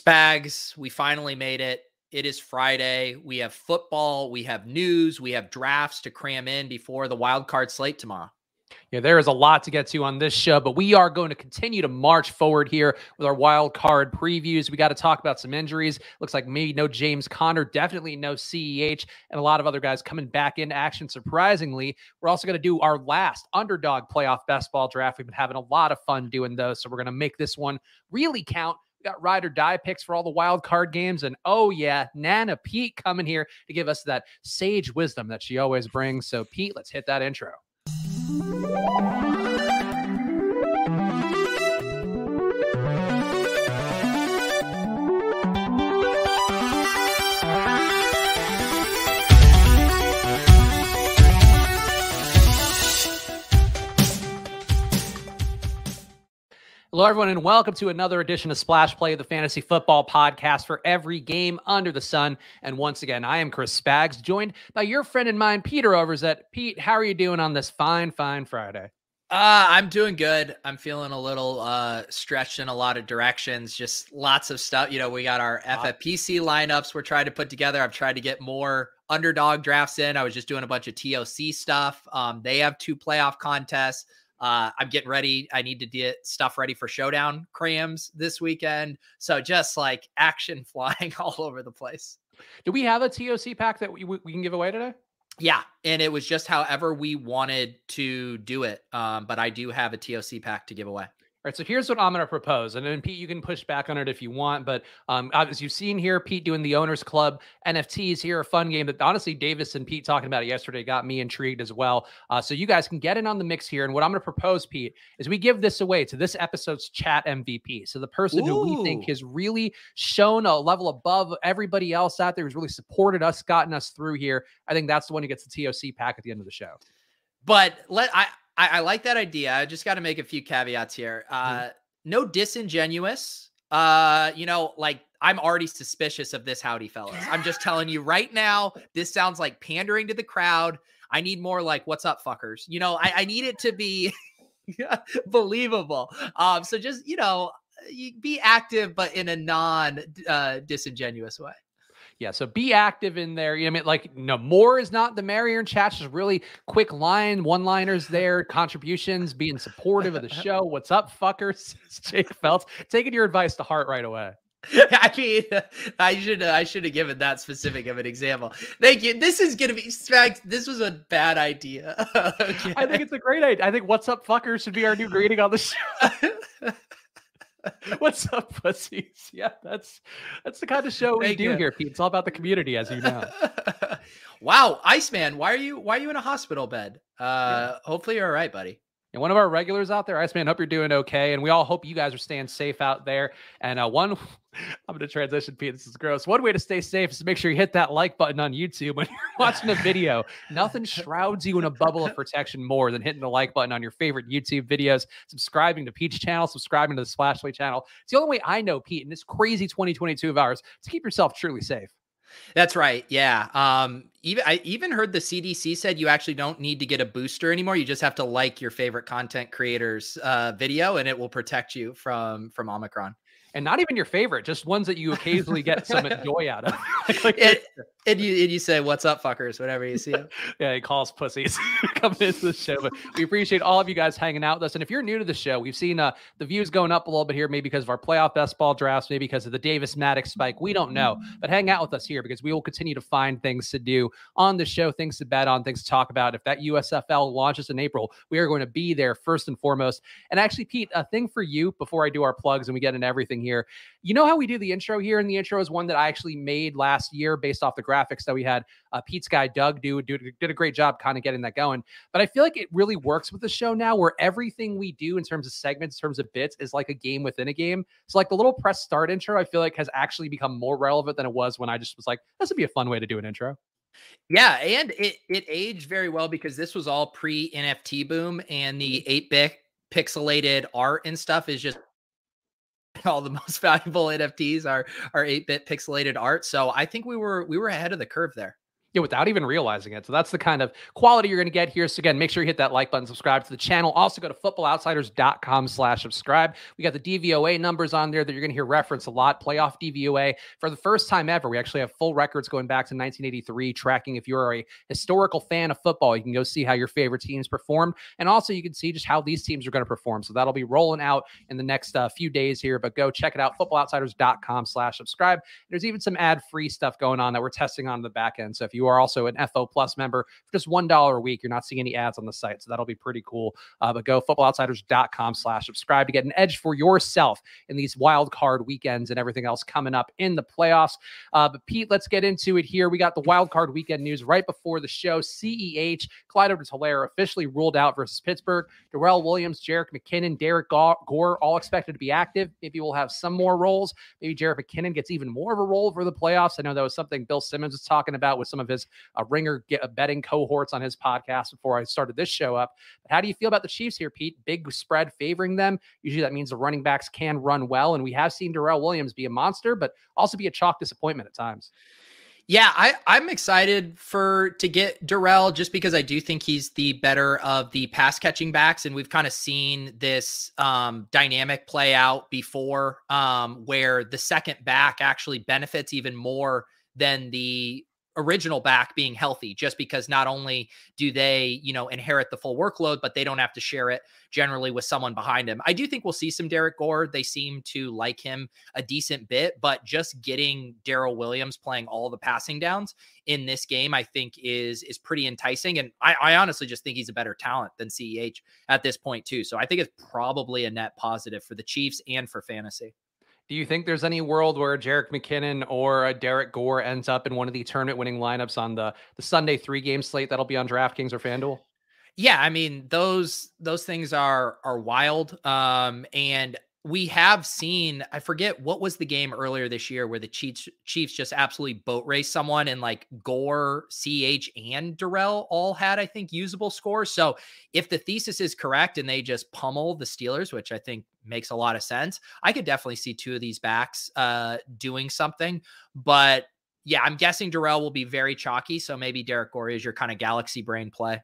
Spags, we finally made it. It is Friday. We have football, we have news, we have drafts to cram in before the wild card slate tomorrow. Yeah, there is a lot to get to on this show, but we are going to continue to march forward here with our wild card previews. We got to talk about some injuries. Looks like maybe no James Conner, definitely no CEH, and a lot of other guys coming back in action. Surprisingly, we're also going to do our last underdog playoff best ball draft. We've been having a lot of fun doing those, so we're going to make this one really count got ride or die picks for all the wild card games. And oh, yeah, Nana Pete coming here to give us that sage wisdom that she always brings. So, Pete, let's hit that intro. Hello, everyone, and welcome to another edition of Splash Play, the fantasy football podcast for every game under the sun. And once again, I am Chris Spags, joined by your friend and mine, Peter Overzet. Pete, how are you doing on this fine, fine Friday? Uh, I'm doing good. I'm feeling a little uh, stretched in a lot of directions. Just lots of stuff. You know, we got our FFPC lineups we're trying to put together. I've tried to get more underdog drafts in. I was just doing a bunch of TOC stuff. Um, they have two playoff contests. Uh, I'm getting ready. I need to get stuff ready for Showdown crams this weekend. So just like action flying all over the place. Do we have a TOC pack that we, we can give away today? Yeah, and it was just however we wanted to do it. Um, but I do have a TOC pack to give away right, so here's what I'm going to propose, and then Pete, you can push back on it if you want. But um, as you've seen here, Pete doing the Owners Club NFTs here, a fun game that honestly Davis and Pete talking about it yesterday got me intrigued as well. Uh, so you guys can get in on the mix here. And what I'm going to propose, Pete, is we give this away to this episode's chat MVP. So the person Ooh. who we think has really shown a level above everybody else out there, who's really supported us, gotten us through here. I think that's the one who gets the TOC pack at the end of the show. But let I I, I like that idea. I just got to make a few caveats here. Mm-hmm. Uh, mm. No disingenuous. Uh, you know, like I'm already suspicious of this howdy fellas. I'm just telling you right now, this sounds like pandering to the crowd. I need more like what's up, fuckers. You know, I, I need it to be believable. Um, so just you know, be active, but in a non uh, disingenuous way. Yeah, so be active in there. You know, I mean, like, no more is not the merrier in chat. Just really quick line, one liners there, contributions, being supportive of the show. What's up, fuckers? Jake Phelps taking your advice to heart right away. I mean, I should I should have given that specific of an example. Thank you. This is gonna be fact. This was a bad idea. okay. I think it's a great idea. I think "What's up, fuckers" should be our new greeting on the show. What's up, pussies? Yeah, that's that's the kind of show we Thank do you. here, Pete. It's all about the community, as you know. wow, Iceman, why are you why are you in a hospital bed? Uh, yeah. hopefully you're all right, buddy. And one of our regulars out there, Iceman, hope you're doing okay. And we all hope you guys are staying safe out there. And uh, one, I'm going to transition, Pete. This is gross. One way to stay safe is to make sure you hit that like button on YouTube when you're watching a video. Nothing shrouds you in a bubble of protection more than hitting the like button on your favorite YouTube videos, subscribing to Pete's channel, subscribing to the Splashplay channel. It's the only way I know, Pete, in this crazy 2022 of ours to keep yourself truly safe. That's right. Yeah. Um, even I even heard the CDC said you actually don't need to get a booster anymore. You just have to like your favorite content creators uh, video, and it will protect you from from Omicron and not even your favorite, just ones that you occasionally get some joy out of. like, and, and, you and you say, "What's up, fuckers?" Whenever you see them. yeah, he calls pussies coming into the show. But we appreciate all of you guys hanging out with us. And if you're new to the show, we've seen uh, the views going up a little bit here, maybe because of our playoff best ball drafts, maybe because of the Davis Mattek spike. We don't know, but hang out with us here because we will continue to find things to do on the show, things to bet on, things to talk about. If that USFL launches in April, we are going to be there first and foremost. And actually, Pete, a thing for you before I do our plugs and we get into everything here. You know how we do the intro here, and the intro is one that I actually made last year based off the graphics that we had uh, Pete's guy Doug do, do did a great job kind of getting that going. But I feel like it really works with the show now, where everything we do in terms of segments, in terms of bits, is like a game within a game. So like the little press start intro, I feel like has actually become more relevant than it was when I just was like, this would be a fun way to do an intro. Yeah, and it it aged very well because this was all pre NFT boom, and the eight bit pixelated art and stuff is just all the most valuable NFTs are are 8-bit pixelated art. So I think we were we were ahead of the curve there. Without even realizing it. So that's the kind of quality you're going to get here. So again, make sure you hit that like button, subscribe to the channel. Also go to footballoutsiders.com slash subscribe. We got the DVOA numbers on there that you're going to hear reference a lot. Playoff DVOA. For the first time ever, we actually have full records going back to 1983, tracking if you're a historical fan of football, you can go see how your favorite teams performed. And also you can see just how these teams are going to perform. So that'll be rolling out in the next uh, few days here, but go check it out, footballoutsiders.com slash subscribe. There's even some ad-free stuff going on that we're testing on the back end. So if you are also an FO Plus member for just $1 a week. You're not seeing any ads on the site. So that'll be pretty cool. Uh, but go footballoutsiders.com slash subscribe to get an edge for yourself in these wild card weekends and everything else coming up in the playoffs. Uh, but Pete, let's get into it here. We got the wild card weekend news right before the show. CEH, Clyde Edwards Helaire officially ruled out versus Pittsburgh. Darrel Williams, Jerick McKinnon, Derrick Gore, all expected to be active. Maybe we'll have some more roles. Maybe Jerick McKinnon gets even more of a role for the playoffs. I know that was something Bill Simmons was talking about with some of his uh, ringer get, uh, betting cohorts on his podcast before I started this show up. But how do you feel about the Chiefs here, Pete? Big spread favoring them. Usually that means the running backs can run well. And we have seen Darrel Williams be a monster, but also be a chalk disappointment at times. Yeah, I, I'm excited for to get Darrel just because I do think he's the better of the pass catching backs, and we've kind of seen this um, dynamic play out before, um, where the second back actually benefits even more than the original back being healthy just because not only do they you know inherit the full workload but they don't have to share it generally with someone behind him. I do think we'll see some derrick gore. They seem to like him a decent bit but just getting Darrel williams playing all the passing downs in this game i think is is pretty enticing and I, I honestly just think he's a better talent than ceh at this point too. So i think it's probably a net positive for the chiefs and for fantasy do you think there's any world where Jerick McKinnon or Derrick Gore ends up in one of the tournament winning lineups on the the Sunday three game slate that'll be on DraftKings or FanDuel? Yeah, I mean those those things are are wild. Um, and we have seen i forget what was the game earlier this year where the chiefs chiefs just absolutely boat race someone and like gore ch and darrel all had i think usable scores. So if the thesis is correct and they just pummel the steelers which i think makes a lot of sense i could definitely see two of these backs uh doing something. But yeah i'm guessing darrel will be very chalky. So maybe derrick gore is your kind of galaxy brain play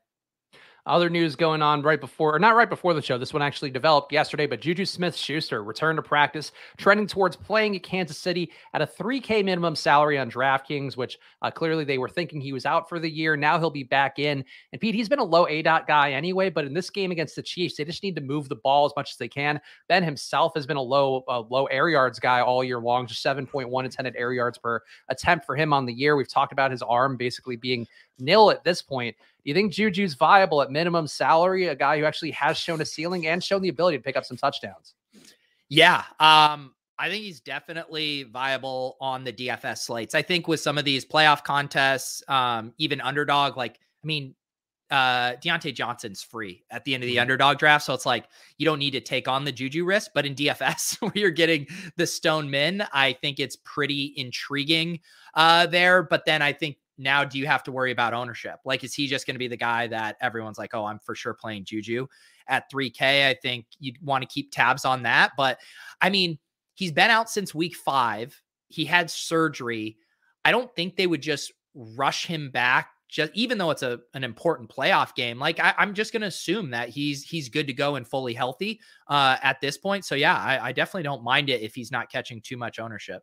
other news going on right before, or not right before the show. This one actually developed yesterday, but Juju Smith Schuster returned to practice, trending towards playing at Kansas City at a 3K minimum salary on DraftKings, which uh, clearly they were thinking he was out for the year. Now he'll be back in. And Pete, he's been a low A dot guy anyway, but in this game against the Chiefs, they just need to move the ball as much as they can. Ben himself has been a low, uh, low air yards guy all year long, just 7.1 intended air yards per attempt for him on the year. We've talked about his arm basically being nil at this point. Do you think Juju's viable at minimum salary? A guy who actually has shown a ceiling and shown the ability to pick up some touchdowns. Yeah. Um, I think he's definitely viable on the DFS slates. I think with some of these playoff contests, um, even underdog, like, I mean, uh, Diontae Johnson's free at the end of the mm-hmm. underdog draft. So it's like you don't need to take on the Juju risk. But in DFS, where you're getting the Stone Min, I think it's pretty intriguing uh, there. But then I think now do you have to worry about ownership? Like, is he just going to be the guy that everyone's like, oh, I'm for sure playing Juju at 3K? I think you'd want to keep tabs on that. But I mean, he's been out since week five. He had surgery. I don't think they would just rush him back just even though it's a an important playoff game like I, am just going to assume that he's he's good to go and fully healthy uh at this point so yeah I, I definitely don't mind it if he's not catching too much ownership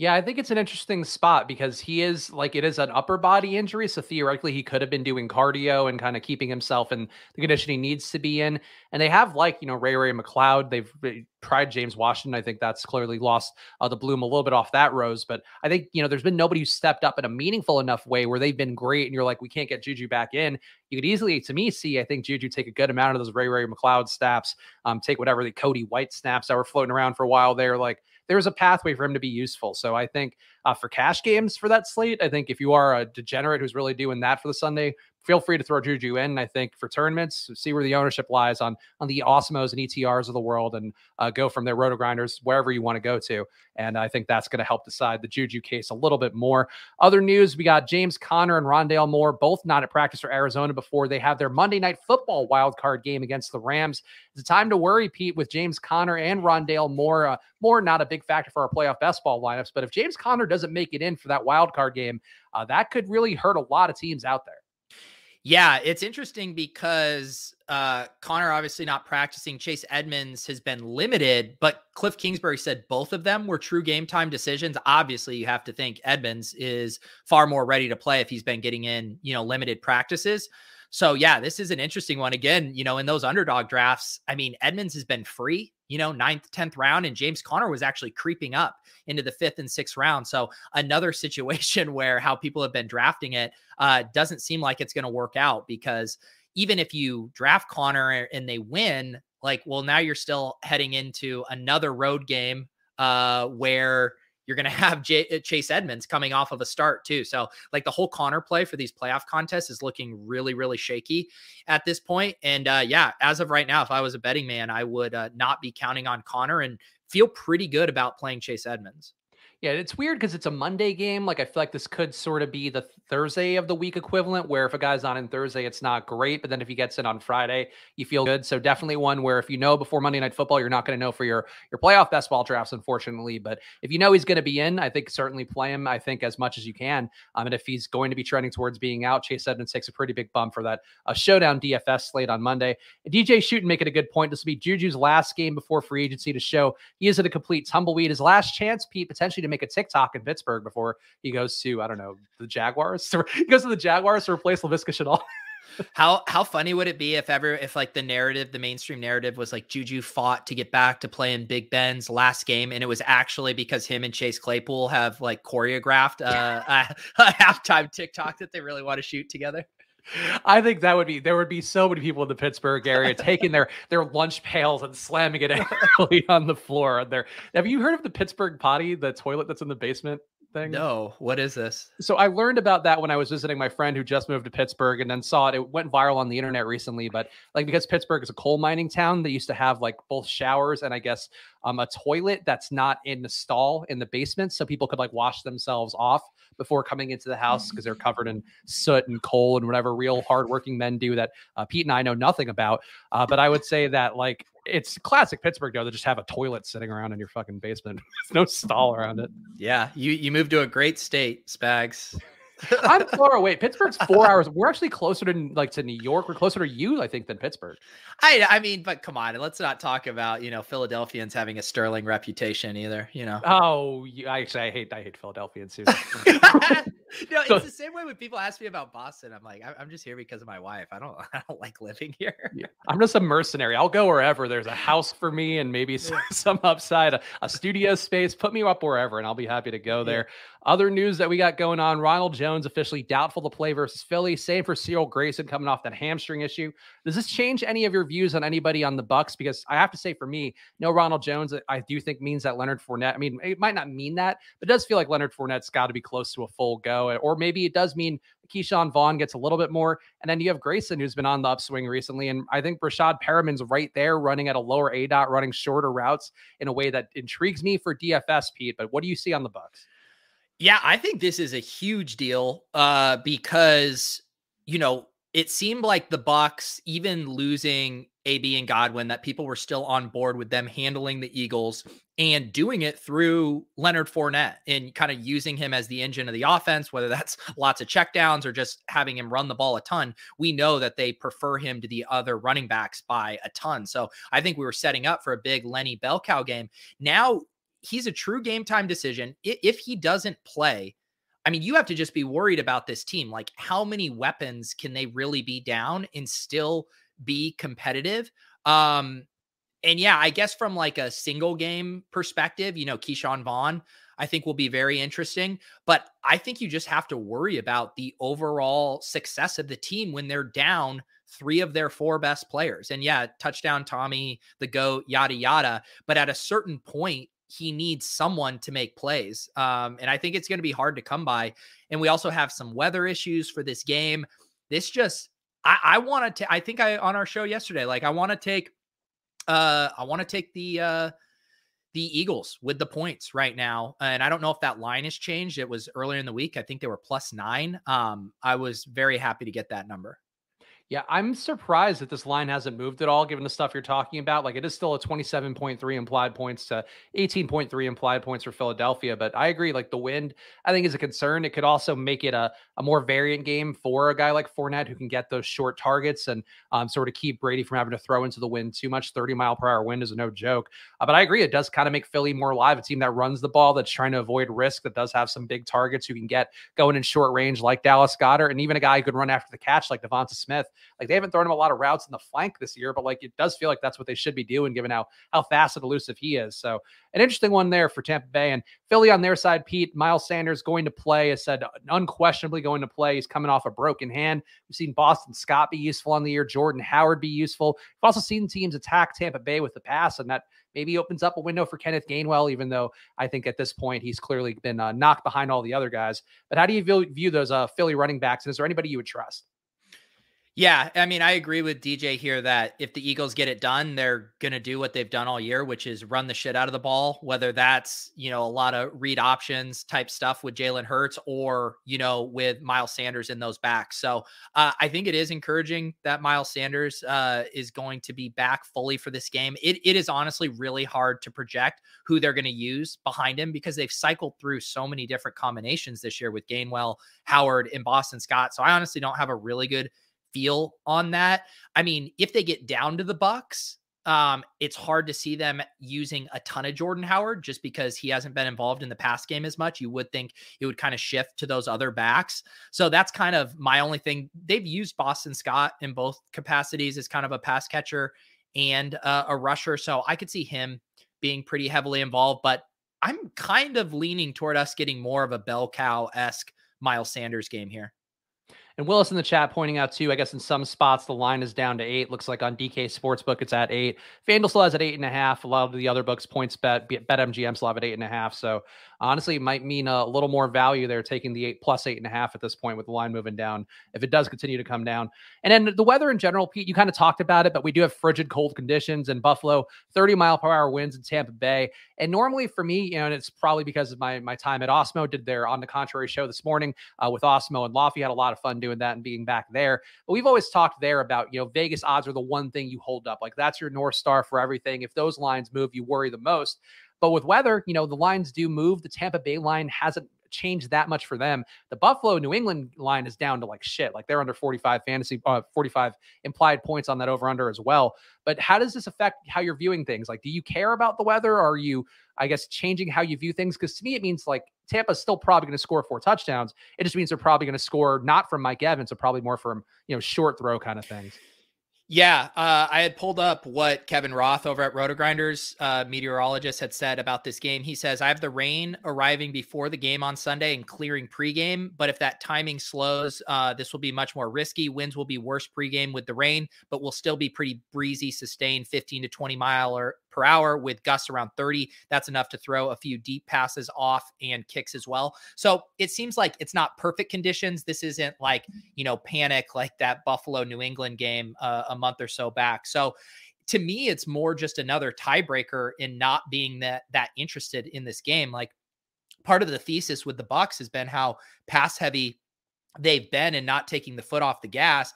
yeah, I think it's an interesting spot because he is like it is an upper body injury. So theoretically, he could have been doing cardio and kind of keeping himself in the condition he needs to be in. And they have like, you know, Ray Ray McCloud. They've tried James Washington. I think that's clearly lost uh, the bloom a little bit off that rose. But I think, you know, there's been nobody who stepped up in a meaningful enough way where they've been great. And you're like, we can't get Juju back in. You could easily, to me, see, I think Juju take a good amount of those Ray Ray McCloud snaps, um, take whatever the Cody White snaps that were floating around for a while there. Like, there's a pathway for him to be useful. So I think uh, for cash games for that slate, I think if you are a degenerate who's really doing that for the Sunday feel free to throw Juju in. I think for tournaments, see where the ownership lies on on the Awesemos and ETRs of the world, and uh, go from their RotoGrinders wherever you want to go to. And I think that's going to help decide the Juju case a little bit more. Other news: we got James Conner and Rondale Moore both not at practice for Arizona before they have their Monday Night Football wild card game against the Rams. It's a time to worry, Pete, with James Conner and Rondale Moore. Uh, Moore not a big factor for our playoff best ball lineups, but if James Conner doesn't make it in for that wild card game, uh, that could really hurt a lot of teams out there. Yeah, it's interesting because uh, Conner obviously not practicing. Chase Edmonds has been limited, but Cliff Kingsbury said both of them were true game time decisions. Obviously, you have to think Edmonds is far more ready to play if he's been getting in, you know, limited practices. So yeah, this is an interesting one. Again, you know, in those underdog drafts, I mean, Edmonds has been free, you know, ninth, tenth round, and James Conner was actually creeping up into the fifth and sixth round. So another situation where how people have been drafting it uh, doesn't seem like it's going to work out because even if you draft Conner and they win, like, well, now you're still heading into another road game uh, where you're going to have J- uh, Chase Edmonds coming off of a start too. So like the whole Conner play for these playoff contests is looking really, really shaky at this point. And uh, yeah, as of right now, if I was a betting man, I would uh, not be counting on Conner and feel pretty good about playing Chase Edmonds. Yeah, it's weird because it's a Monday game. Like I feel like this could sort of be the Thursday of the week equivalent, where if a guy's on in Thursday, it's not great, but then if he gets in on Friday, you feel good. So definitely one where if you know before Monday Night Football, you're not going to know for your your playoff best ball drafts, unfortunately. But if you know he's going to be in, I think certainly play him. I think as much as you can. Um, and if he's going to be trending towards being out, Chase Edmonds takes a pretty big bump for that uh, showdown DFS slate on Monday. DJ Shooting making a good point. This will be Juju's last game before free agency to show he is at a complete tumbleweed. His last chance, Pete, potentially to make a TikTok in Pittsburgh before he goes to I don't know the Jaguars. he goes to the Jaguars to replace Laviska Shenault. how how funny would it be if ever if like the narrative, the mainstream narrative was like Juju fought to get back to playing Big Ben's last game, and it was actually because him and Chase Claypool have like choreographed uh, a, a halftime TikTok that they really want to shoot together. I think that would be there would be so many people in the Pittsburgh area taking their their lunch pails and slamming it on the floor. There, have you heard of the Pittsburgh potty, the toilet that's in the basement? Thing? No, what is this? So I learned about that when I was visiting my friend who just moved to Pittsburgh and then saw it. It went viral on the internet recently, but like because Pittsburgh is a coal mining town, they used to have like both showers and I guess um, a toilet that's not in the stall in the basement, so people could like wash themselves off before coming into the house because they're covered in soot and coal and whatever real hardworking men do that uh, Pete and I know nothing about. Uh, but I would say that like it's classic Pittsburgh though to just have a toilet sitting around in your fucking basement. There's no stall around it. Yeah, you you moved to a great state, Spags. I'm far away. Pittsburgh's four hours. We're actually closer to like to New York. We're closer to you, I think, than Pittsburgh. I I mean, but come on, let's not talk about you know Philadelphians having a sterling reputation either. You know. Oh, you, actually, I hate I hate Philadelphians too. no, it's the same way when people ask me about Boston. I'm like, I'm just here because of my wife. I don't I don't like living here. Yeah. I'm just a mercenary. I'll go wherever there's a house for me and maybe some, some upside, a, a, studio space. Put me up wherever, and I'll be happy to go there. Other news that we got going on: Ronald Jones officially doubtful to play versus Philly. Same for Cyril Grayson coming off that hamstring issue. Does this change any of your views on anybody on the Bucs? Because I have to say, for me, no Ronald Jones, I do think means that Leonard Fournette. I mean, it might not mean that, but it does feel like Leonard Fournette's got to be close to a full go, or maybe it does mean Ke'Shawn Vaughn gets a little bit more. And then you have Grayson, who's been on the upswing recently. And I think Breshad Perriman's right there running at a lower A dot, running shorter routes in a way that intrigues me for DFS, Pete. But what do you see on the Bucs? Yeah, I think this is a huge deal uh, because you know it seemed like the Bucs, even losing AB and Godwin, that people were still on board with them handling the Eagles and doing it through Leonard Fournette and kind of using him as the engine of the offense, whether that's lots of checkdowns or just having him run the ball a ton. We know that they prefer him to the other running backs by a ton. So I think we were setting up for a big Lenny Bell cow game. Now he's a true game time decision. If he doesn't play, I mean, you have to just be worried about this team. Like, how many weapons can they really be down and still be competitive? Um, and yeah, I guess from like a single game perspective, you know, Ke'Shawn Vaughn, I think will be very interesting. But I think you just have to worry about the overall success of the team when they're down three of their four best players. And yeah, touchdown Tommy, the GOAT, yada, yada. But at a certain point, he needs someone to make plays. Um, and I think it's going to be hard to come by. And we also have some weather issues for this game. this just I, I want to. I think I on our show yesterday. Like I want to take. Uh, I want to take the uh the Eagles with the points right now. And I don't know if that line has changed. It was earlier in the week. I think they were plus nine. Um, I was very happy to get that number. Yeah, I'm surprised that this line hasn't moved at all, given the stuff you're talking about. Like, it is still a 27.3 implied points to 18.3 implied points for Philadelphia. But I agree, like, the wind, I think, is a concern. It could also make it a, a more variant game for a guy like Fournette who can get those short targets and um, sort of keep Brady from having to throw into the wind too much. 30 mile per hour wind is a no joke. Uh, but I agree, it does kind of make Philly more live. A team that runs the ball, that's trying to avoid risk, that does have some big targets who can get going in short range, like Dallas Goedert, and even a guy who could run after the catch, like Devonta Smith. Like they haven't thrown him a lot of routes in the flank this year, but like it does feel like that's what they should be doing given how how fast and elusive he is. So an interesting one there for Tampa Bay and Philly on their side. Pete Miles Sanders going to play. Has said unquestionably going to play. He's coming off a broken hand. We've seen Boston Scott be useful on the year. Jordan Howard be useful. We've also seen teams attack Tampa Bay with the pass, and that maybe opens up a window for Kenneth Gainwell, even though I think at this point he's clearly been uh, knocked behind all the other guys. But how do you view, view those uh, Philly running backs? And is there anybody you would trust? Yeah, I mean, I agree with DJ here that if the Eagles get it done, they're going to do what they've done all year, which is run the shit out of the ball, whether that's, you know, a lot of read options type stuff with Jalen Hurts or, you know, with Miles Sanders in those backs. So uh, I think it is encouraging that Miles Sanders uh, is going to be back fully for this game. It, it is honestly really hard to project who they're going to use behind him because they've cycled through so many different combinations this year with Gainwell, Howard, and Boston Scott. So I honestly don't have a really good feel on that. I mean, if they get down to the Bucs, um, it's hard to see them using a ton of Jordan Howard just because he hasn't been involved in the pass game as much. You would think it would kind of shift to those other backs. So that's kind of my only thing. They've used Boston Scott in both capacities as kind of a pass catcher and uh, a rusher. So I could see him being pretty heavily involved, but I'm kind of leaning toward us getting more of a bell cow esque Miles Sanders game here. And Willis in the chat pointing out too, I guess in some spots the line is down to eight. Looks like on DK Sportsbook it's at eight. FanDuel still has at eight and a half. A lot of the other books, points bet, bet MGM still have at eight and a half. So honestly, it might mean a little more value there taking the eight plus eight and a half at this point with the line moving down if it does continue to come down. And then the weather in general, Pete, you kind of talked about it, but we do have frigid cold conditions in Buffalo, 30 mile per hour winds in Tampa Bay. And normally for me, you know, and it's probably because of my my time at Awesemo, did their on the contrary show this morning uh, with Awesemo and Lofty. Had a lot of fun doing that and being back there. But we've always talked there about, you know, Vegas odds are the one thing you hold up. Like that's your North Star for everything. If those lines move, you worry the most. But with weather, you know, the lines do move. The Tampa Bay line hasn't changed that much for them. The Buffalo New England line is down to like shit. Like they're under 45 fantasy, uh, 45 implied points on that over under as well. But how does this affect how you're viewing things? Like, do you care about the weather? Are you, I guess, changing how you view things? Because to me, it means like Tampa's still probably going to score four touchdowns. It just means they're probably going to score not from Mike Evans, but probably more from, you know, short throw kind of things. Yeah, uh, I had pulled up what Kevin Roth over at RotoGrinders, uh, meteorologist, had said about this game. He says, I have the rain arriving before the game on Sunday and clearing pregame. But if that timing slows, uh, this will be much more risky. Winds will be worse pregame with the rain, but will still be pretty breezy, sustained 15 to 20 mile or per hour with gusts around 30. That's enough to throw a few deep passes off and kicks as well. So it seems like it's not perfect conditions. This isn't like, you know, panic like that Buffalo New England game uh, a month or so back. So to me, it's more just another tiebreaker in not being that that interested in this game. Like part of the thesis with the Bucs has been how pass heavy they've been and not taking the foot off the gas.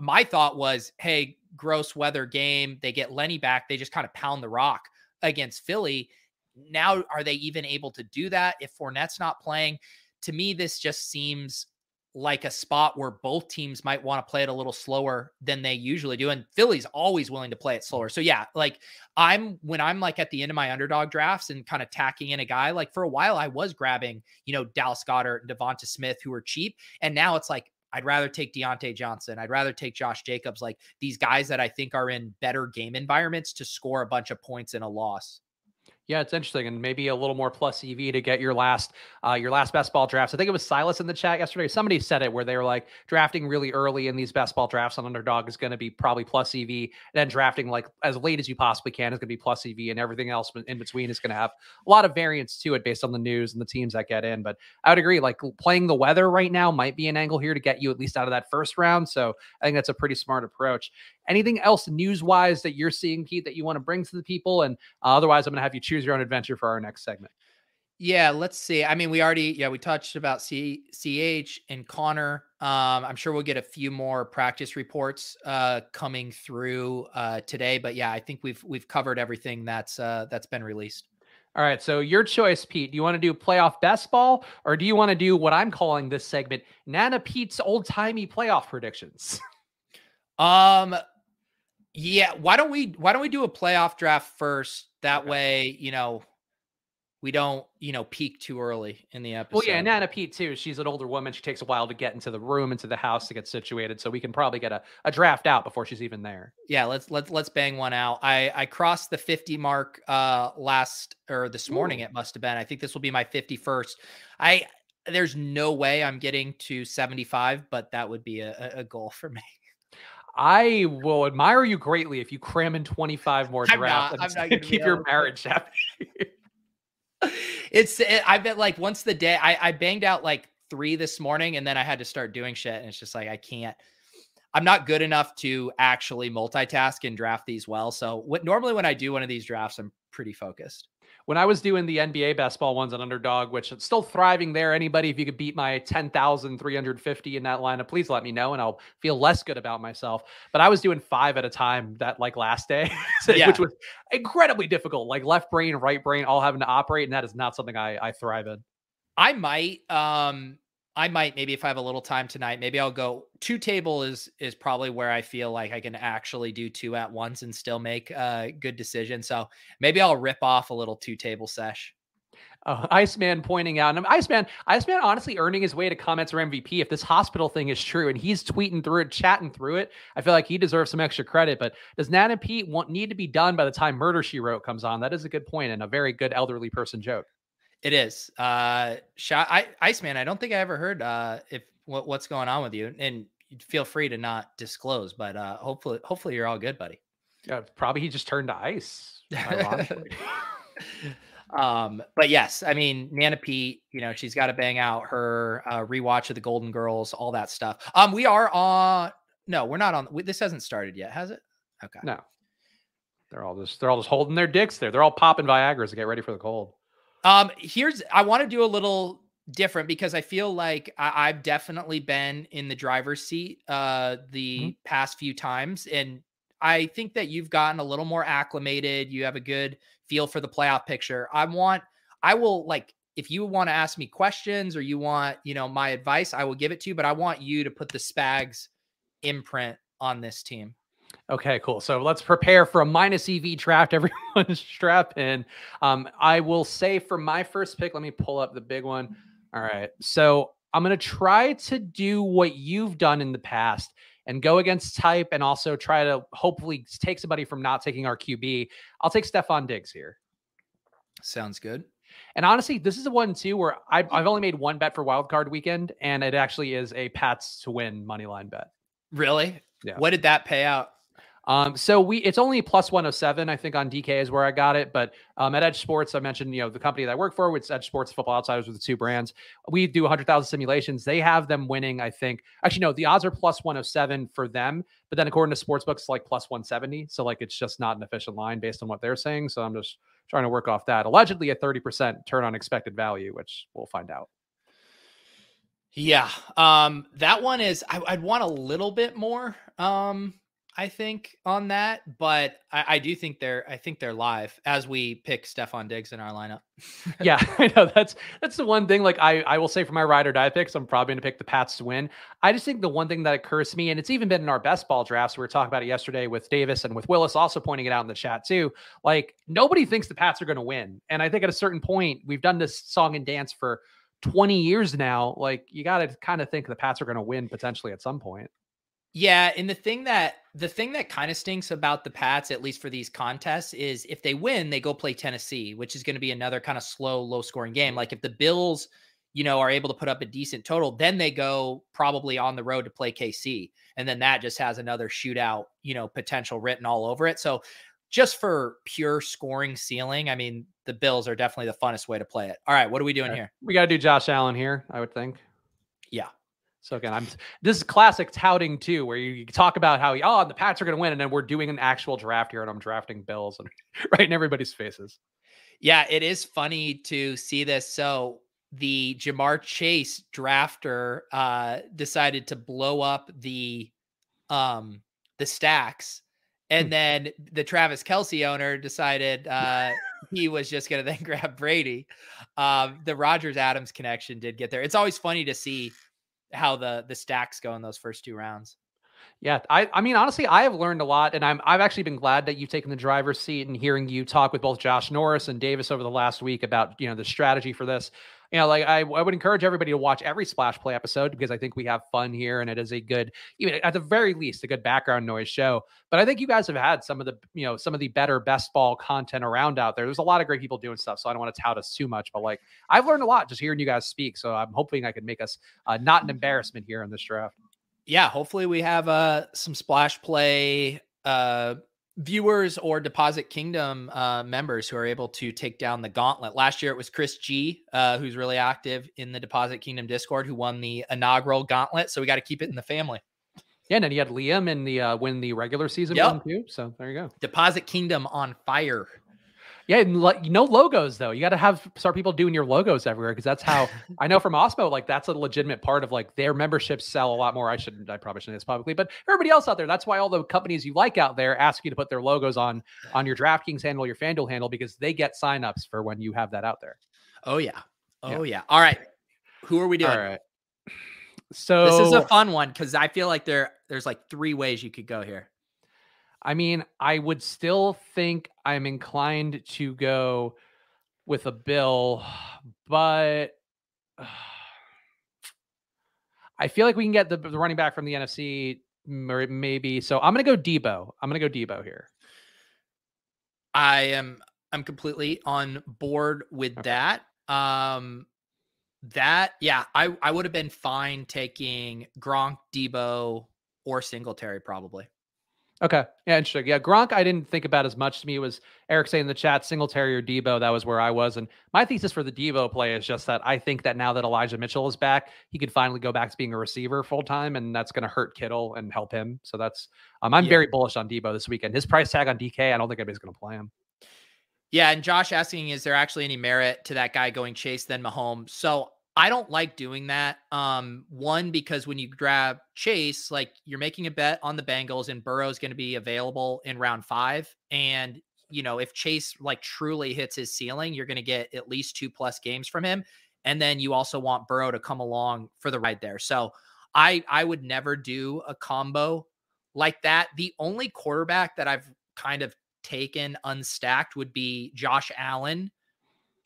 My thought was, hey, gross weather game. They get Lenny back. They just kind of pound the rock against Philly. Now, are they even able to do that if Fournette's not playing? To me, this just seems like a spot where both teams might want to play it a little slower than they usually do. And Philly's always willing to play it slower. So yeah, like I'm when I'm like at the end of my underdog drafts and kind of tacking in a guy, like for a while I was grabbing, you know, Dallas Goedert and Devonta Smith who are cheap. And now it's like I'd rather take Diontae Johnson. I'd rather take Josh Jacobs, like these guys that I think are in better game environments to score a bunch of points in a loss. Yeah, it's interesting, and maybe a little more plus EV to get your last uh, your last best ball drafts. I think it was Silas in the chat yesterday. Somebody said it where they were like drafting really early in these best ball drafts on underdog is going to be probably plus EV, and then drafting like as late as you possibly can is going to be plus EV, and everything else in between is going to have a lot of variance to it based on the news and the teams that get in. But I would agree, like playing the weather right now might be an angle here to get you at least out of that first round. So I think that's a pretty smart approach. Anything else news wise that you're seeing, Pete, that you want to bring to the people? And uh, otherwise, I'm going to have you choose your own adventure for our next segment. Yeah, let's see. I mean, we already, yeah, we touched about C- CH and Conner. Um, I'm sure we'll get a few more practice reports uh, coming through uh, today, but yeah, I think we've we've covered everything that's uh, that's been released. All right, so your choice, Pete. Do you want to do playoff best ball, or do you want to do what I'm calling this segment, Nana Pete's old timey playoff predictions? Um, yeah. Why don't we Why don't we do a playoff draft first? That okay. way, you know, we don't, you know, peak too early in the episode. Well, yeah, Nana Pete too. She's an older woman. She takes a while to get into the room, into the house to get situated. So we can probably get a, a draft out before she's even there. Yeah, let's let's let's bang one out. I I crossed the 50 mark uh last or this morning. Ooh. It must have been. I think this will be my 51st. I there's no way I'm getting to 75, but that would be a, a goal for me. I will admire you greatly if you cram in 25 more drafts I'm not, I'm not keep your marriage happy. it's eh, it, I've been like once the day I, I banged out like three this morning and then I had to start doing shit and it's just like I can't I'm not good enough to actually multitask and draft these well. So what normally when I do one of these drafts, I'm pretty focused when I was doing the NBA best ball ones on underdog, which is still thriving there. Anybody, if you could beat my 10,350 in that lineup, please let me know and I'll feel less good about myself. But I was doing five at a time that like last day, yeah. which was incredibly difficult. Like left brain, right brain, all having to operate. And that is not something I, I thrive in. I might, um, I might maybe if I have a little time tonight, maybe I'll go two table is is probably where I feel like I can actually do two at once and still make a good decision. So maybe I'll rip off a little two table sesh. Uh, Iceman pointing out, and Iceman, Iceman honestly earning his way to comments or MVP if this hospital thing is true, and he's tweeting through it, chatting through it. I feel like he deserves some extra credit. But does Nana Pete want need to be done by the time Murder She Wrote comes on? That is a good point and a very good elderly person joke. It is. Uh, shot, I, Iceman. I don't think I ever heard uh, if what, what's going on with you, and feel free to not disclose. But uh, hopefully, hopefully you're all good, buddy. Yeah, probably he just turned to ice. um, but yes, I mean Nana Pete. You know she's got to bang out her uh, rewatch of the Golden Girls, all that stuff. Um, we are on. No, we're not on. We, this hasn't started yet, has it? Okay. No. They're all just they're all just holding their dicks there. They're all popping Viagra's to get ready for the cold. Um, here's I want to do a little different because I feel like I, have definitely been in the driver's seat uh the mm-hmm. past few times, and I think that you've gotten a little more acclimated. You have a good feel for the playoff picture. I want I will like if you want to ask me questions or you want, you know, my advice, I will give it to you, but I want you to put the Spags imprint on this team. Okay, cool. So let's prepare for a minus EV draft. Everyone strap in. Um, I will say for my first pick, let me pull up the big one. All right. So I'm going to try to do what you've done in the past and go against type and also try to hopefully take somebody from not taking our QB. I'll take Stefon Diggs here. Sounds good. And honestly, this is the one too where I've, I've only made one bet for wild card weekend, and it actually is a Pats to win money line bet. Really? Yeah. What did that pay out? Um, so we it's only plus 107, I think, on DK is where I got it. But um, at EdjSports, I mentioned, you know, the company that I work for, which EdjSports Football Outsiders with the two brands. We do 100,000 simulations. They have them winning, I think. Actually, no, the odds are plus 107 for them. But then according to Sportsbooks, like plus 170. So like it's just not an efficient line based on what they're saying. So I'm just trying to work off that. Allegedly a 30% turn on expected value, which we'll find out. Yeah. Um, that one is I, would want a little bit more. Um, I think, on that, but I, I, do think they're I think they're live as we pick Stefon Diggs in our lineup. yeah, I know that's that's the one thing. Like I I will say for my ride or die picks, I'm probably gonna pick the Pats to win. I just think the one thing that occurs to me, and it's even been in our best ball drafts, we were talking about it yesterday with Davis and with Willis also pointing it out in the chat too. Like nobody thinks the Pats are gonna win. And I think at a certain point, we've done this song and dance for 20 years now. Like you gotta kind of think the Pats are gonna win potentially at some point. Yeah, and the thing that the thing that kind of stinks about the Pats, at least for these contests, is if they win, they go play Tennessee, which is going to be another kind of slow, low scoring game. Like if the Bills, you know, are able to put up a decent total, then they go probably on the road to play KC. And then that just has another shootout, you know, potential written all over it. So just for pure scoring ceiling, I mean, the Bills are definitely the funnest way to play it. All right, what are we doing here? We got to do Josh Allen here, I would think. So again, I'm this is classic touting too, where you talk about how oh the Pats are going to win, and then we're doing an actual draft here, and I'm drafting Bills and right in everybody's faces. Yeah, it is funny to see this. So the Ja'Marr Chase drafter uh, decided to blow up the um the stacks, and hmm. then the Travis Kelce owner decided uh, he was just going to then grab Brady. Um, the Rodgers Adams connection did get there. It's always funny to see how the the stacks go in those first two rounds. Yeah, I I mean honestly, I have learned a lot, and I'm I've actually been glad that you've taken the driver's seat and hearing you talk with both Josh Norris and Davis over the last week about you know the strategy for this you know, like I, I would encourage everybody to watch every splash play episode because I think we have fun here and it is a good, even at the very least, a good background noise show. But I think you guys have had some of the, you know, some of the better best ball content around out there. There's a lot of great people doing stuff, so I don't want to tout us too much. But like, I've learned a lot just hearing you guys speak. So I'm hoping I can make us uh, not an embarrassment here in this draft. Yeah, hopefully we have uh, some splash play uh, viewers or Deposit Kingdom uh, members who are able to take down the gauntlet. Last year it was Chris G, uh, who's really active in the Deposit Kingdom Discord, who won the inaugural gauntlet. So we got to keep it in the family. Yeah, and then you had Liam in the uh, win the regular season yep. one too. So there you go. Deposit Kingdom on fire. Yeah, like no logos though. You got to have start people doing your logos everywhere because that's how I know from Awesemo. Like that's a legitimate part of like their memberships sell a lot more. I shouldn't. I probably shouldn't say this publicly, but everybody else out there. That's why all the companies you like out there ask you to put their logos on on your DraftKings handle, your FanDuel handle, because they get signups for when you have that out there. Oh yeah. Oh yeah. yeah. All right. Who are we doing? All right. So this is a fun one because I feel like there there's like three ways you could go here. I mean, I would still think I'm inclined to go with a bill, but I feel like we can get the, the running back from the NFC maybe. So I'm going to go Deebo. I'm going to go Deebo here. I am I'm completely on board with okay. that. Um that yeah, I I would have been fine taking Gronk, Deebo or Singletary probably. Okay. Yeah, interesting. Yeah, Gronk, I didn't think about as much to me. It was Eric saying in the chat, Singletary or Deebo. That was where I was. And my thesis for the Deebo play is just that I think that now that Elijah Mitchell is back, he could finally go back to being a receiver full time, and that's going to hurt Kittle and help him. So that's um, I'm yeah. very bullish on Deebo this weekend. His price tag on DK, I don't think anybody's going to play him. Yeah, and Josh asking, is there actually any merit to that guy going Chase then Mahomes? So I don't like doing that. Um, one because when you grab Chase, like you're making a bet on the Bengals, and Burrow's going to be available in round five. And you know, if Chase like truly hits his ceiling, you're going to get at least two plus games from him. And then you also want Burrow to come along for the ride there. So I I would never do a combo like that. The only quarterback that I've kind of taken unstacked would be Josh Allen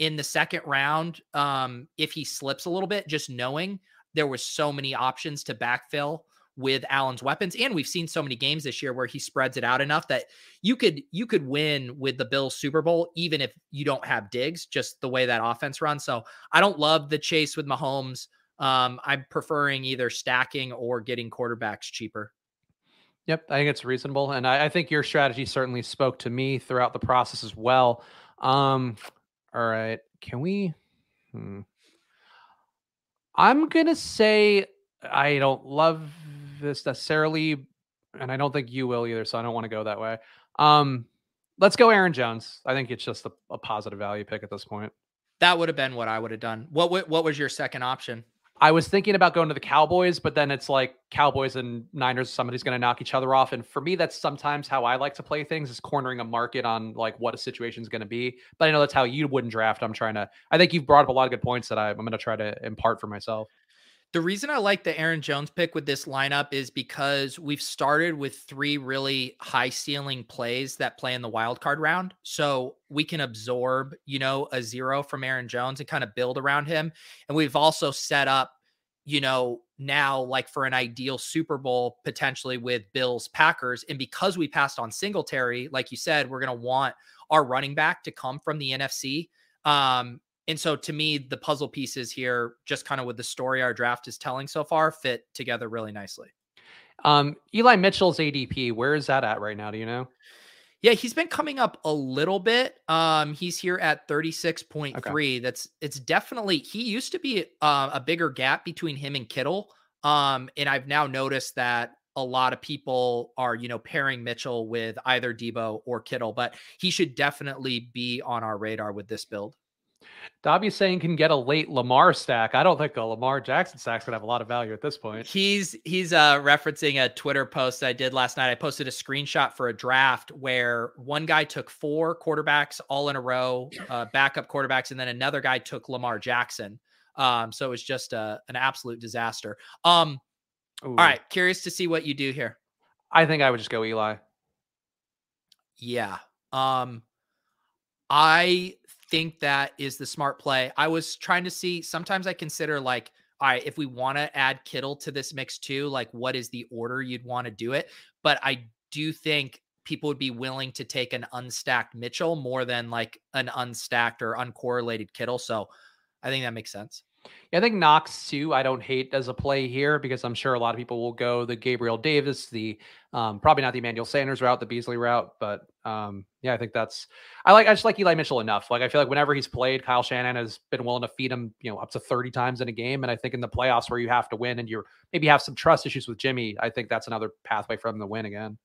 in the second round um, if he slips a little bit, just knowing there was so many options to backfill with Allen's weapons. And we've seen so many games this year where he spreads it out enough that you could you could win with the Bills Super Bowl, even if you don't have Diggs, just the way that offense runs. So I don't love the chase with Mahomes. Um, I'm preferring either stacking or getting quarterbacks cheaper. Yep, I think it's reasonable. And I, I think your strategy certainly spoke to me throughout the process as well. Um, all right. Can we? Hmm. I'm gonna say I don't love this necessarily, and I don't think you will either. So I don't want to go that way. Um, let's go Aaron Jones. I think it's just a, a positive value pick at this point. That would have been what I would have done. What what was your second option? I was thinking about going to the Cowboys, but then it's like Cowboys and Niners, somebody's going to knock each other off. And for me, that's sometimes how I like to play things is cornering a market on like what a situation is going to be. But I know that's how you wouldn't draft. I'm trying to, I think you've brought up a lot of good points that I, I'm going to try to impart for myself. The reason I like the Aaron Jones pick with this lineup is because we've started with three really high ceiling plays that play in the wild card round. So we can absorb, you know, a zero from Aaron Jones and kind of build around him. And we've also set up you know, now like for an ideal Super Bowl potentially with Bills Packers. And because we passed on Singletary, like you said, we're going to want our running back to come from the NFC. Um, and so to me, the puzzle pieces here, just kind of with the story our draft is telling so far, fit together really nicely. Um, Eli Mitchell's ADP, where is that at right now? Do you know? Yeah, he's been coming up a little bit. Um, he's here at 36.3. Okay. That's it's definitely he used to be uh, a bigger gap between him and Kittle. Um, and I've now noticed that a lot of people are, you know, pairing Mitchell with either Deebo or Kittle, but he should definitely be on our radar with this build. Dobby's saying can get a late Lamar stack. I don't think a Lamar Jackson stack's gonna have a lot of value at this point. He's he's uh referencing a Twitter post I did last night. I posted a screenshot for a draft where one guy took four quarterbacks all in a row, uh, backup quarterbacks, and then another guy took Lamar Jackson. Um, so it was just a, uh, an absolute disaster. Um, Ooh. all right, curious to see what you do here. I think I would just go Eli. Yeah. Um, I think that is the smart play. I was trying to see, sometimes I consider like, all right, if we want to add Kittle to this mix too, like what is the order you'd want to do it? But I do think people would be willing to take an unstacked Mitchell more than like an unstacked or uncorrelated Kittle. So I think that makes sense. Yeah, I think Knox too. I don't hate as a play here because I'm sure a lot of people will go the Gabriel Davis, the um, probably not the Emmanuel Sanders route, the Beasley route, but um, yeah, I think that's I like I just like Eli Mitchell enough. Like I feel like whenever he's played, Kyle Shanahan has been willing to feed him, you know, up to 30 times in a game. And I think in the playoffs where you have to win and you're maybe have some trust issues with Jimmy, I think that's another pathway for him to win again.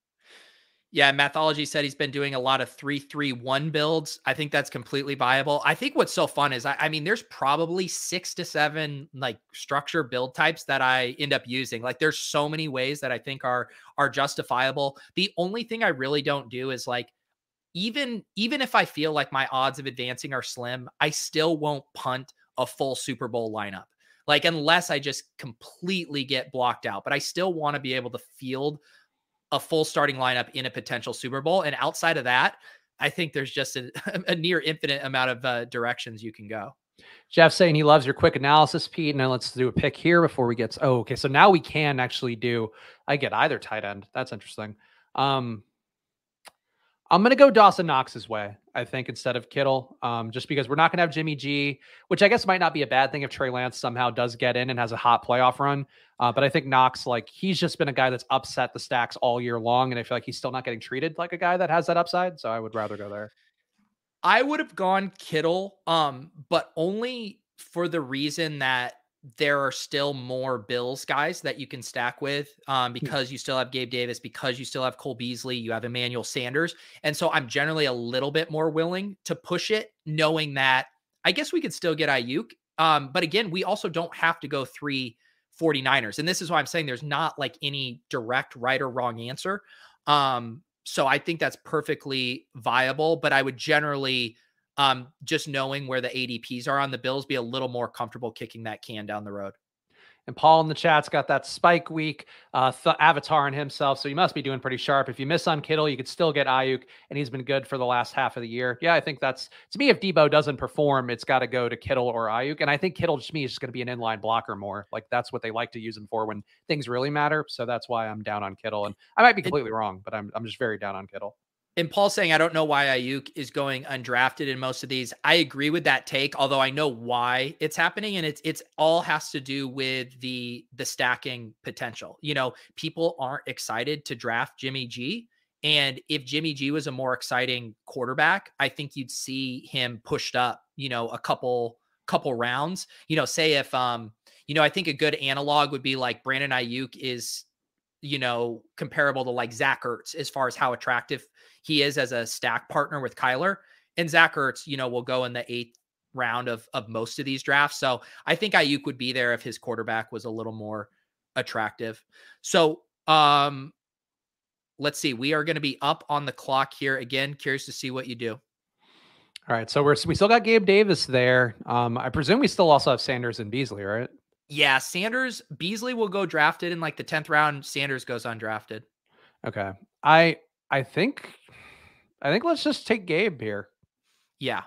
Yeah, Mathology said he's been doing a lot of three three one builds. I think that's completely viable. I think what's so fun is I, I, mean, there's probably six to seven like structure build types that I end up using. Like there's so many ways that I think are are justifiable. The only thing I really don't do is like even even if I feel like my odds of advancing are slim, I still won't punt a full Super Bowl lineup. Like unless I just completely get blocked out, but I still want to be able to field a full starting lineup in a potential Super Bowl. And outside of that, I think there's just a, a near infinite amount of uh, directions you can go. Jeff saying he loves your quick analysis, Pete. Now let's do a pick here before we get. Oh, okay. So now we can actually do. I get either tight end. That's interesting. Um, I'm going to go Dawson Knox's way, I think, instead of Kittle, um, just because we're not going to have Jimmy G, which I guess might not be a bad thing if Trey Lance somehow does get in and has a hot playoff run. Uh, but I think Knox, like, he's just been a guy that's upset the stacks all year long. And I feel like he's still not getting treated like a guy that has that upside. So I would rather go there. I would have gone Kittle, um, but only for the reason that there are still more Bills guys that you can stack with um, hmm. because you still have Gabe Davis, because you still have Cole Beasley, you have Emmanuel Sanders. And so I'm generally a little bit more willing to push it, knowing that I guess we could still get Aiyuk. Um, but again, we also don't have to go three 49ers. And this is why I'm saying there's not like any direct right or wrong answer. Um, so I think that's perfectly viable, but I would generally um, just knowing where the ADPs are on the Bills, be a little more comfortable kicking that can down the road. And Paul in the chat's got that spike week uh, th- avatar in himself. So you must be doing pretty sharp. If you miss on Kittle, you could still get Aiyuk, and he's been good for the last half of the year. Yeah, I think that's to me. If Deebo doesn't perform, it's got to go to Kittle or Aiyuk, And I think Kittle to me is just going to be an inline blocker more. Like that's what they like to use him for when things really matter. So that's why I'm down on Kittle. And I might be completely wrong, but I'm I'm just very down on Kittle and Paul saying, I don't know why Aiyuk is going undrafted in most of these. I agree with that take, although I know why it's happening. And it's it's all has to do with the the stacking potential. You know, people aren't excited to draft Jimmy G. And if Jimmy G was a more exciting quarterback, I think you'd see him pushed up, you know, a couple couple rounds. You know, say if um, you know, I think a good analog would be like Brandon Aiyuk is you know, comparable to like Zach Ertz as far as how attractive he is as a stack partner with Kyler. And Zach Ertz, you know, will go in the eighth round of of most of these drafts. So I think Aiyuk would be there if his quarterback was a little more attractive. So um let's see. We are going to be up on the clock here again. Curious to see what you do. All right, so we're we still got Gabe Davis there. Um, I presume we still also have Sanders and Beasley, right? Yeah, Sanders, Beasley will go drafted in like the 10th round. Sanders goes undrafted. Okay. I I think I think let's just take Gabe here. Yeah.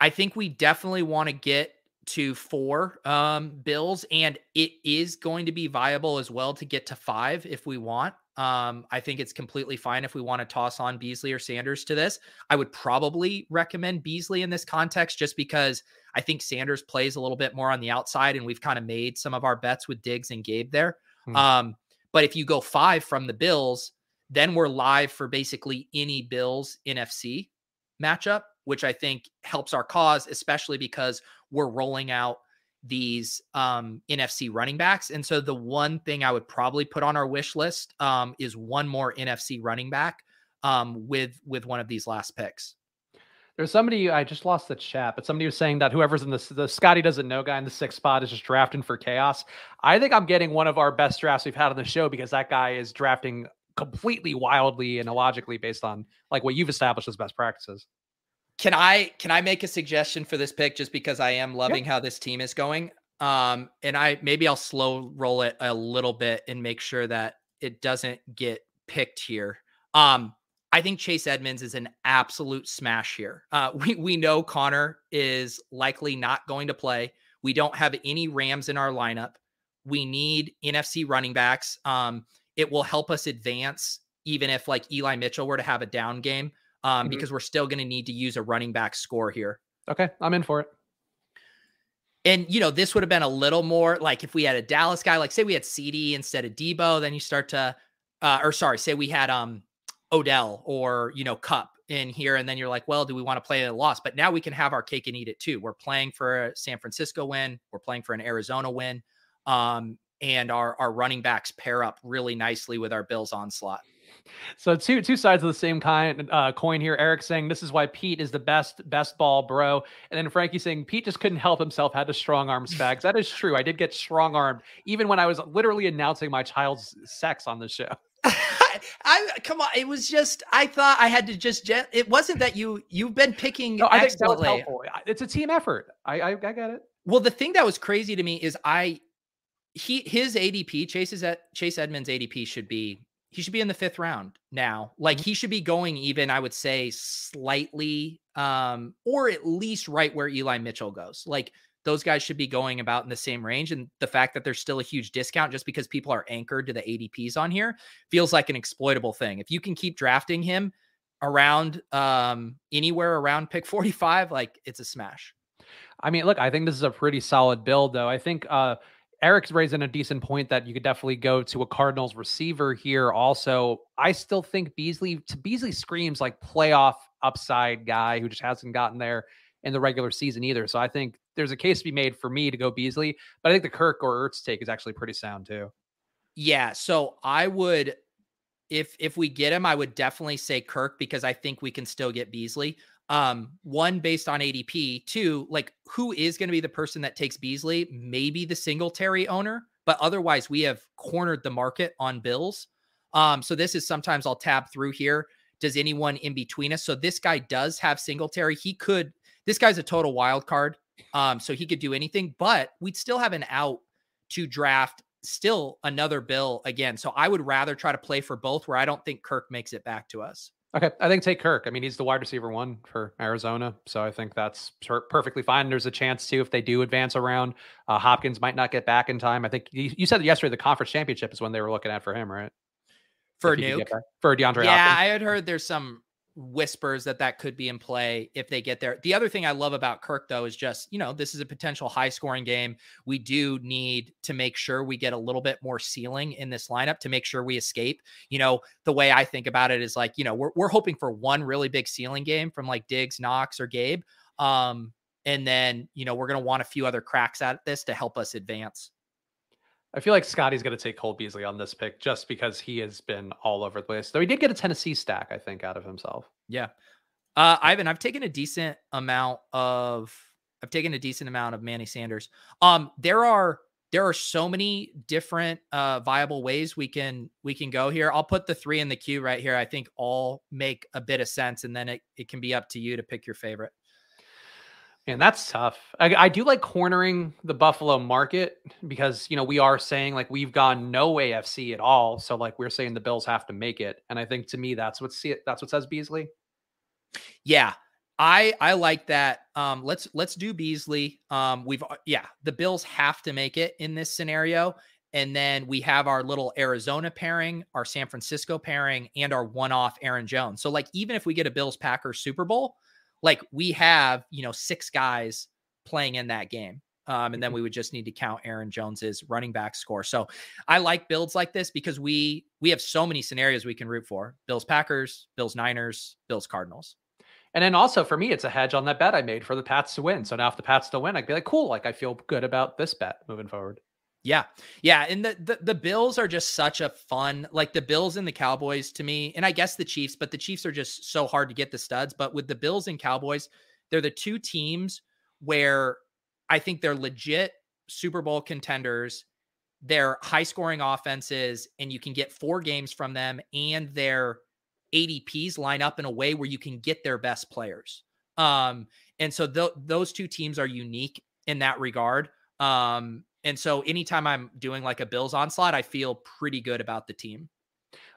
I think we definitely want to get to four um, bills, and it is going to be viable as well to get to five if we want. Um, I think it's completely fine if we want to toss on Beasley or Sanders to this. I would probably recommend Beasley in this context just because I think Sanders plays a little bit more on the outside, and we've kind of made some of our bets with Diggs and Gabe there. Hmm. Um, but if you go five from the Bills, then we're live for basically any Bills NFC matchup, which I think helps our cause, especially because we're rolling out these um, NFC running backs. And so the one thing I would probably put on our wish list um, is one more NFC running back um, with with one of these last picks. There's somebody I just lost the chat, but somebody was saying that whoever's in the the Scotty doesn't know guy in the sixth spot is just drafting for chaos. I think I'm getting one of our best drafts we've had on the show because that guy is drafting completely wildly and illogically based on like what you've established as best practices. Can I can I make a suggestion for this pick just because I am loving how this team is going? Um, and I maybe I'll slow roll it a little bit and make sure that it doesn't get picked here. Um, I think Chase Edmonds is an absolute smash here. Uh, we we know Conner is likely not going to play. We don't have any Rams in our lineup. We need NFC running backs. Um, it will help us advance even if like Eli Mitchell were to have a down game um, mm-hmm. because we're still going to need to use a running back score here. Okay, I'm in for it. And you know, this would have been a little more like if we had a Dallas guy, like say we had CeeDee instead of Deebo, then you start to, uh, or sorry, say we had um Odell or you know Kupp in here, and then you're like, well, do we want to play a loss? But now we can have our cake and eat it too. We're playing for a San Francisco win, we're playing for an Arizona win, um, and our our running backs pair up really nicely with our Bills onslaught. So two two sides of the same kind uh, coin here. Eric saying this is why Pete is the best best ball bro, and then Frankie saying Pete just couldn't help himself, had to strong arm Spags. that is true. I did get strong armed even when I was literally announcing my child's sex on the show. I come on. It was just I thought I had to just. It wasn't that you you've been picking. No, I think that was helpful. It's a team effort. I, I I get it. Well, the thing that was crazy to me is I he his ADP Chase's at Chase Edmonds ADP should be he should be in the fifth round now. Like mm-hmm. he should be going even, I would say, slightly, um, or at least right where Eli Mitchell goes. Like those guys should be going about in the same range. And the fact that there's still a huge discount just because people are anchored to the ADPs on here feels like an exploitable thing. If you can keep drafting him around um anywhere around pick 45, like it's a smash. I mean, look, I think this is a pretty solid build, though. I think uh Eric's raising a decent point that you could definitely go to a Cardinals receiver here. Also, I still think Beasley to Beasley screams like playoff upside guy who just hasn't gotten there in the regular season either. So I think there's a case to be made for me to go Beasley, but I think the Kirk or Ertz take is actually pretty sound too. Yeah, so I would if if we get him, I would definitely say Kirk because I think we can still get Beasley. Um, one based on ADP, two, like who is going to be the person that takes Beasley? Maybe the Singletary owner, but otherwise we have cornered the market on Bills. Um, so this is sometimes I'll tab through here. Does anyone in between us? So this guy does have Singletary. He could, this guy's a total wild card. Um, so he could do anything, but we'd still have an out to draft still another bill again. So I would rather try to play for both where I don't think Kirk makes it back to us. Okay, I think take Kirk. I mean, he's the wide receiver one for Arizona, so I think that's per- perfectly fine. There's a chance too if they do advance around. Uh, Hopkins might not get back in time. I think you, you said yesterday the conference championship is when they were looking at for him, right? For Nuke, for DeAndre. Yeah, Hopkins. I had heard there's some whispers that that could be in play if they get there. The other thing I love about Kirk though is just, you know, this is a potential high scoring game. We do need to make sure we get a little bit more ceiling in this lineup to make sure we escape. You know, the way I think about it is like, you know, we're we're hoping for one really big ceiling game from like Diggs, Knox or Gabe. Um and then, you know, we're going to want a few other cracks at this to help us advance. I feel like Scotty's going to take Cole Beasley on this pick just because he has been all over the place. Though he did get a Tennessee stack, I think, out of himself. Yeah. Uh, Ivan, I've taken a decent amount of I've taken a decent amount of Manny Sanders. Um, there are there are so many different uh viable ways we can we can go here. I'll put the three in the queue right here. I think all make a bit of sense, and then it, it can be up to you to pick your favorite. And that's tough. I, I, do like cornering the Buffalo market because you know we are saying like we've gone no AFC at all, so like we're saying the Bills have to make it, and I think to me that's what see that's what says Beasley. Yeah, I I like that. Um, let's let's do Beasley. Um, we've uh, yeah, the Bills have to make it in this scenario, and then we have our little Arizona pairing, our San Francisco pairing, and our one-off Aaron Jones. So like even if we get a Bills Packers Super Bowl, like we have you know six guys playing in that game. Um, and then mm-hmm. we would just need to count Aaron Jones's running back score. So I like builds like this because we we have so many scenarios we can root for: Bills Packers, Bills Niners, Bills Cardinals. And then also for me, it's a hedge on that bet I made for the Pats to win. So now if the Pats don't win, I'd be like, cool, like I feel good about this bet moving forward. Yeah. Yeah. And the, the, the Bills are just such a fun, like the Bills and the Cowboys to me, and I guess the Chiefs, but the Chiefs are just so hard to get the studs. But with the Bills and Cowboys, they're the two teams where I think they're legit Super Bowl contenders. They're high scoring offenses, and you can get four games from them, and their ADPs line up in a way where you can get their best players. Um, and so th- those two teams are unique in that regard. Um, and so anytime I'm doing like a Bills onslaught, I feel pretty good about the team.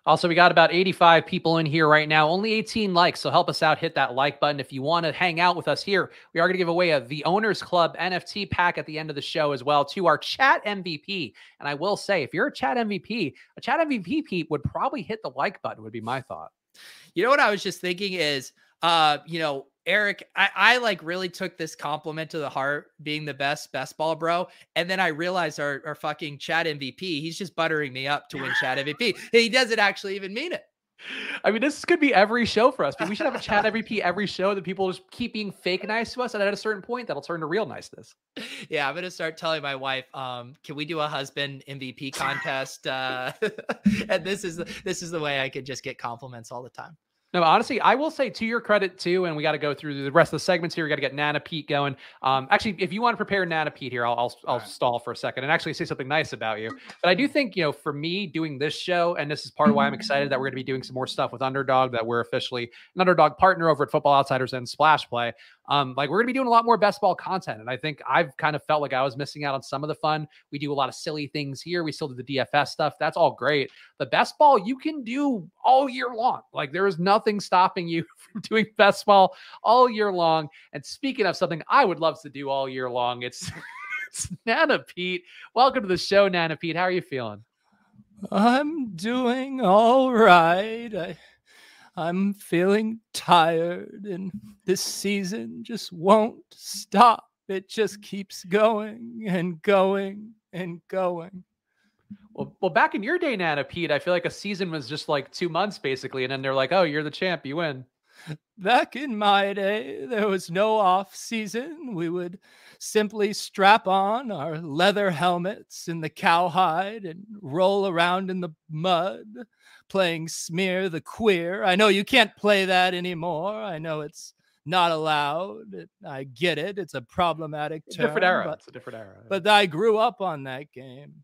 Also, we got about 85 people in here right now, only 18 likes. So help us out, hit that like button. If you want to hang out with us here, we are going to give away a The Owners Club NFT pack at the end of the show as well to our chat MVP. And I will say, if you're a chat MVP, a chat MVP Pete would probably hit the like button, would be my thought. You know what I was just thinking is, uh, you know, Eric, I, I like really took this compliment to the heart, being the best best ball bro. And then I realized our, our fucking chat MVP, he's just buttering me up to win chat MVP. he doesn't actually even mean it. I mean, this could be every show for us. But we should have a chat MVP every show that people just keep being fake nice to us, and at a certain point, that'll turn to real niceness. Yeah, I'm gonna start telling my wife, um, "Can we do a husband MVP contest?" Uh, and this is the, this is the way I could just get compliments all the time. No, honestly, I will say to your credit too, and we got to go through the rest of the segments here. We got to get Nana Pete going. Um, actually, if you want to prepare Nana Pete here, I'll I'll, I'll right. stall for a second and actually say something nice about you. But I do think you know, for me doing this show, and this is part of why I'm excited that we're going to be doing some more stuff with Underdog. That we're officially an Underdog partner over at Football Outsiders and Splash Play. Um, like we're gonna be doing a lot more best ball content, and I think I've kind of felt like I was missing out on some of the fun. We do a lot of silly things here. We still do the DFS stuff. That's all great. The best ball you can do all year long. Like there is nothing stopping you from doing best ball all year long. And speaking of something I would love to do all year long, it's it's Nana Pete. Welcome to the show, Nana Pete. How are you feeling? I'm doing all right. I I'm feeling tired, and this season just won't stop. It just keeps going and going and going. Well, well, back in your day, Nana Pete, I feel like a season was just like two months basically, and then they're like, "Oh, you're the champ, you win." Back in my day, there was no off season. We would simply strap on our leather helmets in the cowhide and roll around in the mud playing Smear the Queer. I know you can't play that anymore. I know it's not allowed. I get it. It's a problematic term. Different era. But, it's a different era. But I grew up on that game.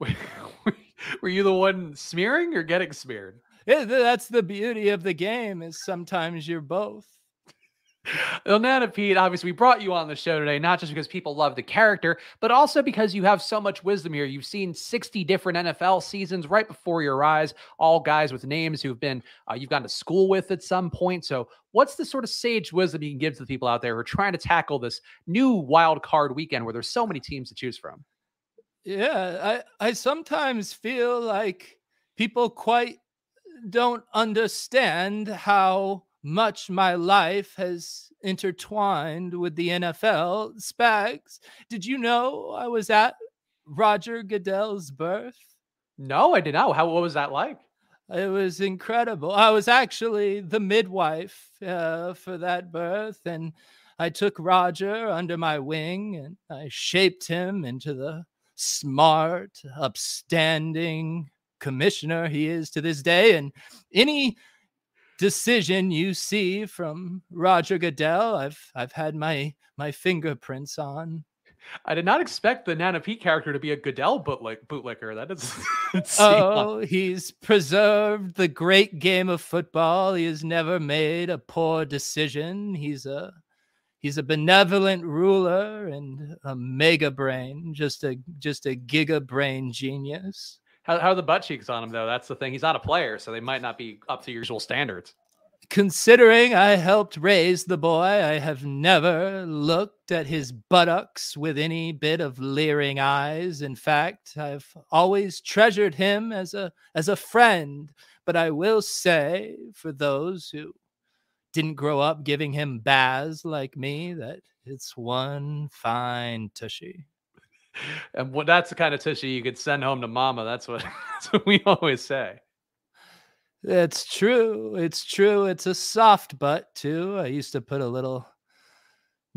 Were you the one smearing or getting smeared? Yeah, that's the beauty of the game is sometimes you're both. Nana Pete, obviously, we brought you on the show today, not just because people love the character, but also because you have so much wisdom here. You've seen 60 different NFL seasons right before your eyes, all guys with names who've been, uh, you've gone to school with at some point. So, what's the sort of sage wisdom you can give to the people out there who are trying to tackle this new wild card weekend where there's so many teams to choose from? Yeah, I, I sometimes feel like people quite don't understand how much my life has intertwined with the NFL. Spags, did you know I was at Roger Goodell's birth? No, I did not. How what was that like? It was incredible. I was actually the midwife uh, for that birth, and I took Roger under my wing and I shaped him into the smart, upstanding commissioner he is to this day. And any decision you see from Roger Goodell, I've I've had my my fingerprints on. I did not expect the Nana Pete character to be a Goodell bootlick, bootlicker. That is. oh, he's preserved the great game of football. He has never made a poor decision. He's a he's a benevolent ruler and a mega brain, just a just a giga brain genius. How, how are the butt cheeks on him though? That's the thing. He's not a player, so they might not be up to usual standards. Considering I helped raise the boy, I have never looked at his buttocks with any bit of leering eyes. In fact, I've always treasured him as a as a friend. But I will say, for those who didn't grow up giving him baths like me, that it's one fine tushy. And what that's the kind of tissue you could send home to mama. That's what that's what we always say. It's true. It's true. It's a soft butt too. I used to put a little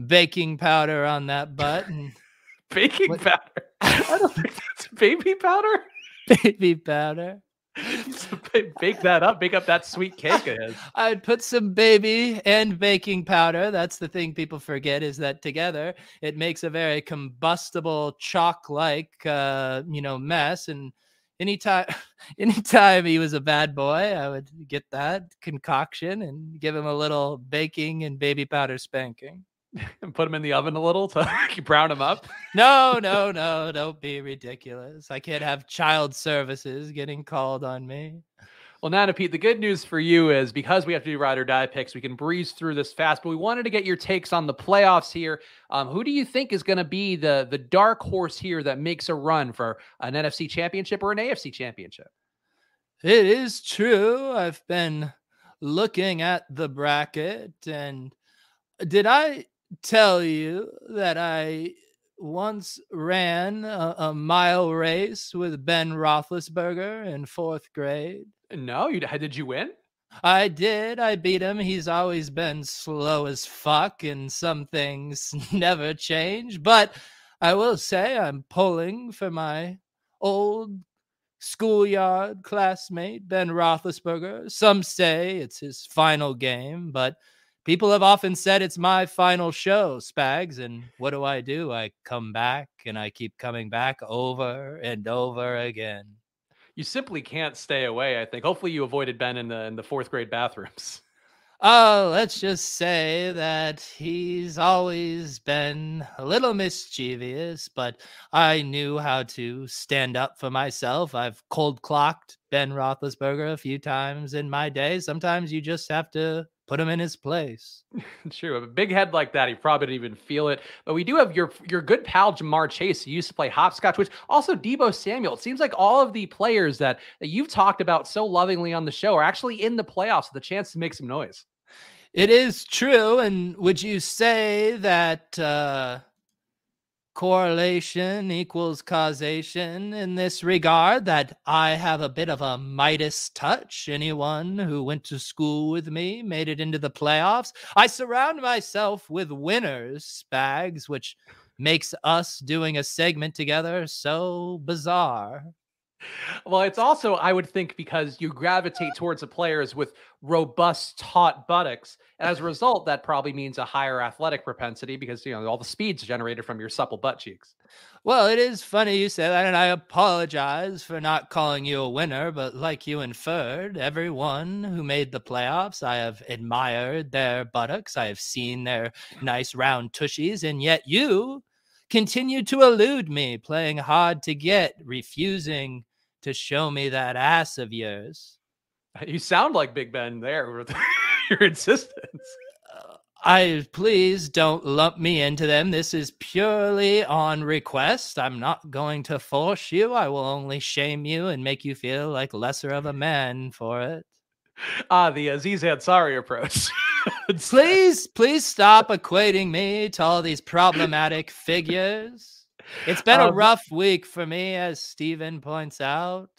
baking powder on that butt and baking what? powder. I don't think that's baby powder. Baby powder. bake that up, bake up that sweet cake ahead. I'd put some baby and baking powder. That's the thing people forget is that together it makes a very combustible chalk-like, uh, you know, mess. And anytime anytime he was a bad boy i would get that concoction and give him a little baking and baby powder spanking and put them in the oven a little to brown them up no no no don't be ridiculous i can't have child services getting called on me well, Nana Pete, the good news for you is because we have to do ride or die picks, we can breeze through this fast. But we wanted to get your takes on the playoffs here. Um, who do you think is going to be the the dark horse here that makes a run for an NFC championship or an AFC championship? It is true. I've been looking at the bracket, and did I tell you that I once ran a, a, mile race with Ben Roethlisberger in fourth grade. No, you did you win? I did. I beat him. He's always been slow as fuck, and some things never change. But I will say I'm pulling for my old schoolyard classmate, Ben Roethlisberger. Some say it's his final game, but people have often said it's my final show, Spags. And what do I do? I come back and I keep coming back over and over again. You simply can't stay away, I think. Hopefully you avoided Ben in the in the fourth grade bathrooms. Oh, let's just say that he's always been a little mischievous, but I knew how to stand up for myself. I've cold clocked Ben Roethlisberger a few times in my day. Sometimes you just have to put him in his place. True. A big head like that, he probably didn't even feel it. But we do have your your good pal Ja'Marr Chase, who used to play hopscotch, which also Deebo Samuel. It seems like all of the players that, that you've talked about so lovingly on the show are actually in the playoffs with a chance to make some noise. It is true. And would you say that uh correlation equals causation in this regard that I have a bit of a Midas touch. Anyone who went to school with me made it into the playoffs. I surround myself with winners, Spags, which makes us doing a segment together so bizarre. Well, it's also, I would think, because you gravitate towards the players with robust, taut buttocks. As a result, that probably means a higher athletic propensity because, you know, all the speed's generated from your supple butt cheeks. Well, it is funny you say that, and I apologize for not calling you a winner. But like you inferred, everyone who made the playoffs, I have admired their buttocks. I have seen their nice round tushies, and yet you continue to elude me, playing hard to get, refusing to show me that ass of yours. You sound like Big Ben there with your insistence. Uh, I please don't lump me into them. This is purely on request. I'm not going to force you. I will only shame you and make you feel like lesser of a man for it. Ah, the Aziz Ansari approach. please, please stop equating me to all these problematic figures. It's been um, a rough week for me, as Steven points out.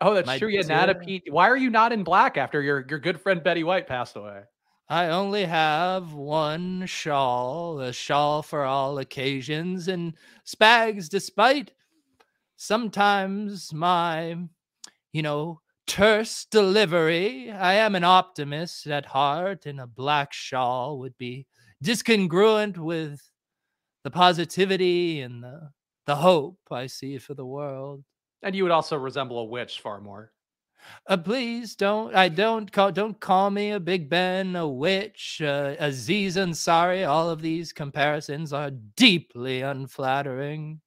Oh, that's My true. Yeah, Nana Pete. Why are you not in black after your, your good friend Betty White passed away? I only have one shawl, a shawl for all occasions. And Spags, despite sometimes my, you know, terse delivery, I am an optimist at heart, and a black shawl would be discongruent with the positivity and the the hope I see for the world. And you would also resemble a witch far more. Uh, please don't. I don't call. Don't call me a Big Ben, a witch, uh, Aziz Ansari. All of these comparisons are deeply unflattering.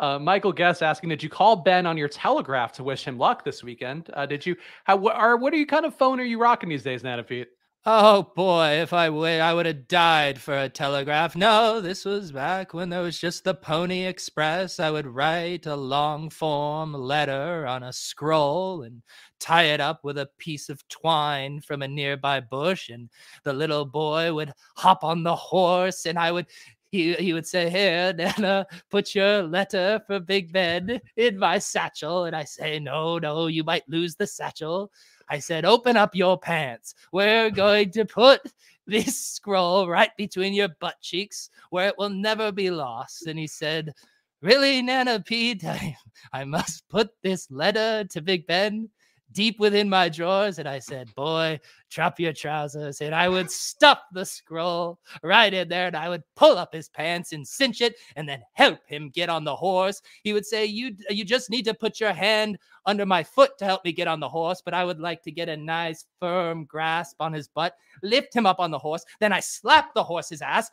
Uh, Michael Guest asking, did you call Ben on your telegraph to wish him luck this weekend? Uh, did you? How? What are? What are you kind of phone are you rocking these days, Nana Pete? Oh boy, if I would, I would have died for a telegraph. No, this was back when there was just the Pony Express. I would write a long form letter on a scroll and tie it up with a piece of twine from a nearby bush, and the little boy would hop on the horse, and I would he, he would say, Here, Nana, put your letter for Big Ben in my satchel. And I say, No, no, you might lose the satchel. I said, Open up your pants. We're going to put this scroll right between your butt cheeks where it will never be lost. And he said, Really, Nana Pete, I, I must put this letter to Big Ben deep within my drawers and I said, Boy, drop your trousers. And I would stuff the scroll right in there and I would pull up his pants and cinch it and then help him get on the horse. He would say, You you just need to put your hand under my foot to help me get on the horse, but I would like to get a nice firm grasp on his butt, lift him up on the horse. Then I slap the horse's ass,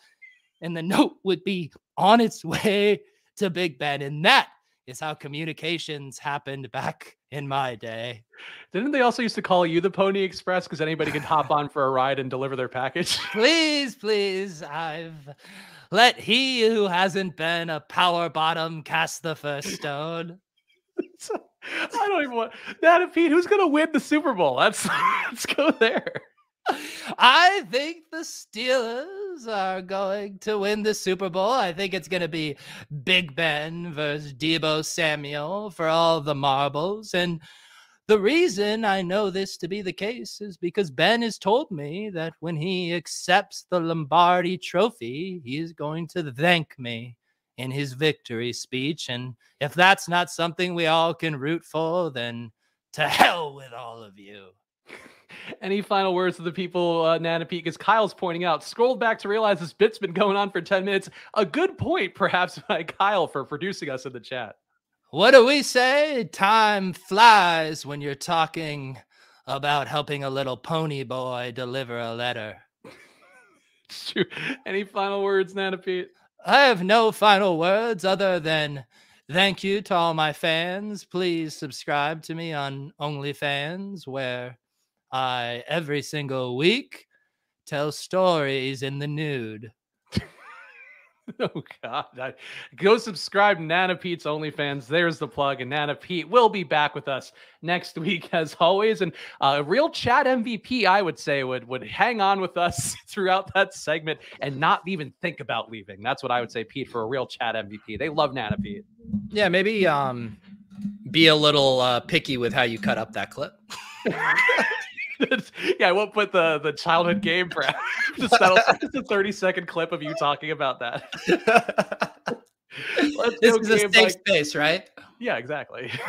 and the note would be on its way to Big Ben. And that is how communications happened back in my day. Didn't they also used to call you the Pony Express because anybody could hop on for a ride and deliver their package? please, please, I've let he who hasn't been a power bottom cast the first stone. I don't even want that. Uh, Pete, who's gonna win the Super Bowl? Let's let's go there. I think the Steelers are going to win the Super Bowl. I think it's going to be Big Ben versus Deebo Samuel for all the marbles. And the reason I know this to be the case is because Ben has told me that when he accepts the Lombardi trophy, he is going to thank me in his victory speech. And if that's not something we all can root for, then to hell with all of you. Any final words to the people, uh, Nana Pete? Because Kyle's pointing out, scrolled back to realize this bit's been going on for 10 minutes. A good point, perhaps, by Kyle for producing us in the chat. What do we say? Time flies when you're talking about helping a little pony boy deliver a letter. true. Any final words, Nana Pete? I have no final words other than thank you to all my fans. Please subscribe to me on OnlyFans, where I every single week tell stories in the nude. oh God! I, go subscribe to Nana Pete's OnlyFans. There's the plug, and Nana Pete will be back with us next week as always. And a uh, real chat MVP, I would say, would would hang on with us throughout that segment and not even think about leaving. That's what I would say, Pete, for a real chat MVP. They love Nana Pete. Yeah, maybe um, be a little uh, picky with how you cut up that clip. Yeah, I won't put the the childhood game for just, just a 30 second clip of you talking about that. Let's this is a safe by... space, right? Yeah, exactly.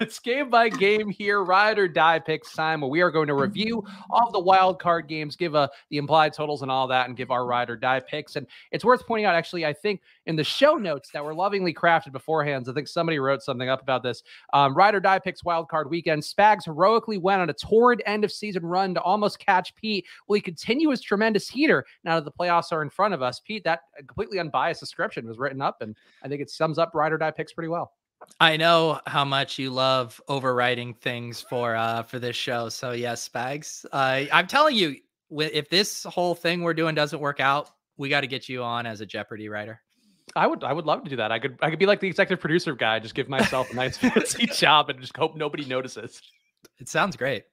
it's game by game here, ride or die picks time, where we are going to review all the wild card games, give uh, the implied totals and all that, and give our ride or die picks. And it's worth pointing out, actually, I think in the show notes that were lovingly crafted beforehand, I think somebody wrote something up about this. Um, ride or die picks wild card weekend. Spags heroically went on a torrid end of season run to almost catch Pete. Will he continue his tremendous heater now that the playoffs are in front of us? Pete, that completely unbiased description was written up, and I think it sums up ride or die picks pretty well. I know how much you love overwriting things for uh for this show. So yes, Spags. Uh, I'm telling you, if this whole thing we're doing doesn't work out, we got to get you on as a Jeopardy writer. I would I would love to do that. I could I could be like the executive producer guy, just give myself a nice fancy job and just hope nobody notices. It sounds great.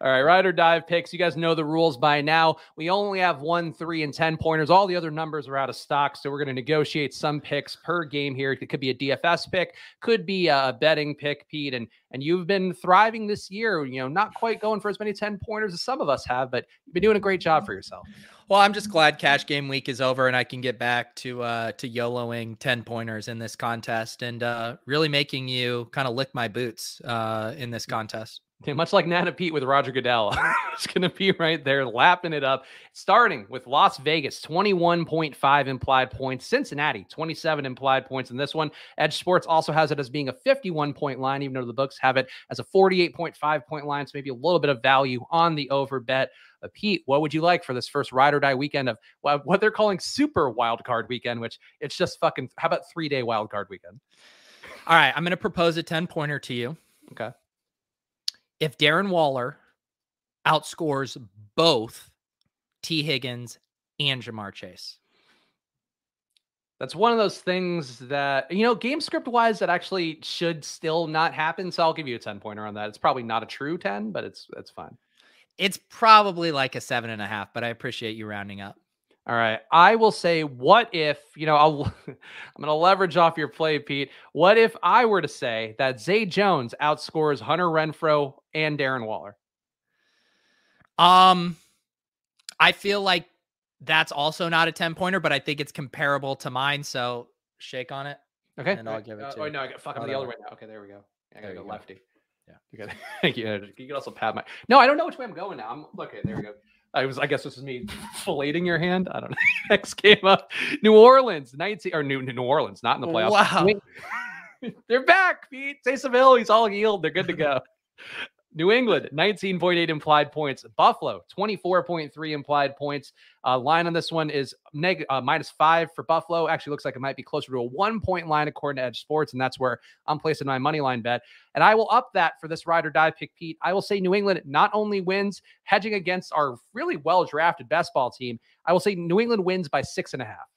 All right, ride or dive picks. You guys know the rules by now. We only have one, three, and 10 pointers. All the other numbers are out of stock. So we're going to negotiate some picks per game here. It could be a DFS pick, could be a betting pick, Pete. And and you've been thriving this year, you know, not quite going for as many 10 pointers as some of us have, but you've been doing a great job for yourself. Well, I'm just glad cash game week is over and I can get back to uh to YOLOing 10 pointers in this contest and uh really making you kind of lick my boots uh in this contest. Yeah, much like Nana Pete with Roger Goodell. it's going to be right there lapping it up. Starting with Las Vegas, 21.5 implied points. Cincinnati, 27 implied points in this one. EdjSports also has it as being a 51 point line, even though the books have it as a 48.5 point line. So maybe a little bit of value on the over bet. Uh, Pete, what would you like for this first ride or die weekend of what they're calling super wild card weekend, which it's just fucking, how about three day wild card weekend? All right. I'm going to propose a 10 pointer to you. Okay if Darren Waller outscores both T. Higgins, and Ja'Marr Chase. That's one of those things that, you know, game script wise, that actually should still not happen. So I'll give you a 10 pointer on that. It's probably not a true 10, but it's it's fine. It's probably like a seven and a half, but I appreciate you rounding up. All right. I will say, what if, you know, I'll, I'm going to leverage off your play, Pete. What if I were to say that Zay Jones outscores Hunter Renfrow and Darren Waller? Um, I feel like that's also not a 10 pointer, but I think it's comparable to mine. So shake on it. Okay. And I'll give it uh, to Oh, no, I got fuck. I'm Oh, the no. other way now. Okay, there we go. I gotta go go. lefty. Yeah. You got Thank you. You can also pat my. No, I don't know which way I'm going now. I'm okay. There we go. I was. I guess this is me filleting your hand. I don't know. Next game up, New Orleans, 19 or New New Orleans, not in the playoffs. Wow. They're back, Pete. Taysom Hill, he's all healed. They're good to go. New England, 19.8 implied points. Buffalo, 24.3 implied points. Uh, line on this one is neg- uh, minus five for Buffalo. Actually, looks like it might be closer to a one point line according to EdjSports, and that's where I'm placing my money line bet. And I will up that for this ride or die pick, Pete. I will say New England not only wins, hedging against our really well drafted best ball team. I will say New England wins by six and a half.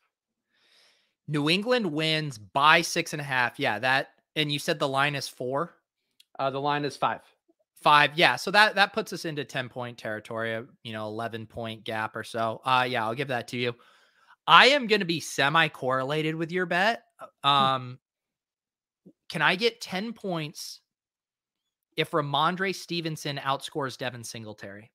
New England wins by six and a half. Yeah, that and you said the line is four, Uh, the line is five. Five. Yeah, so that that puts us into ten point territory. You know, eleven point gap or so. Uh, yeah, I'll give that to you. I am going to be semi correlated with your bet. Um, can I get ten points if Rhamondre Stevenson outscores Devin Singletary?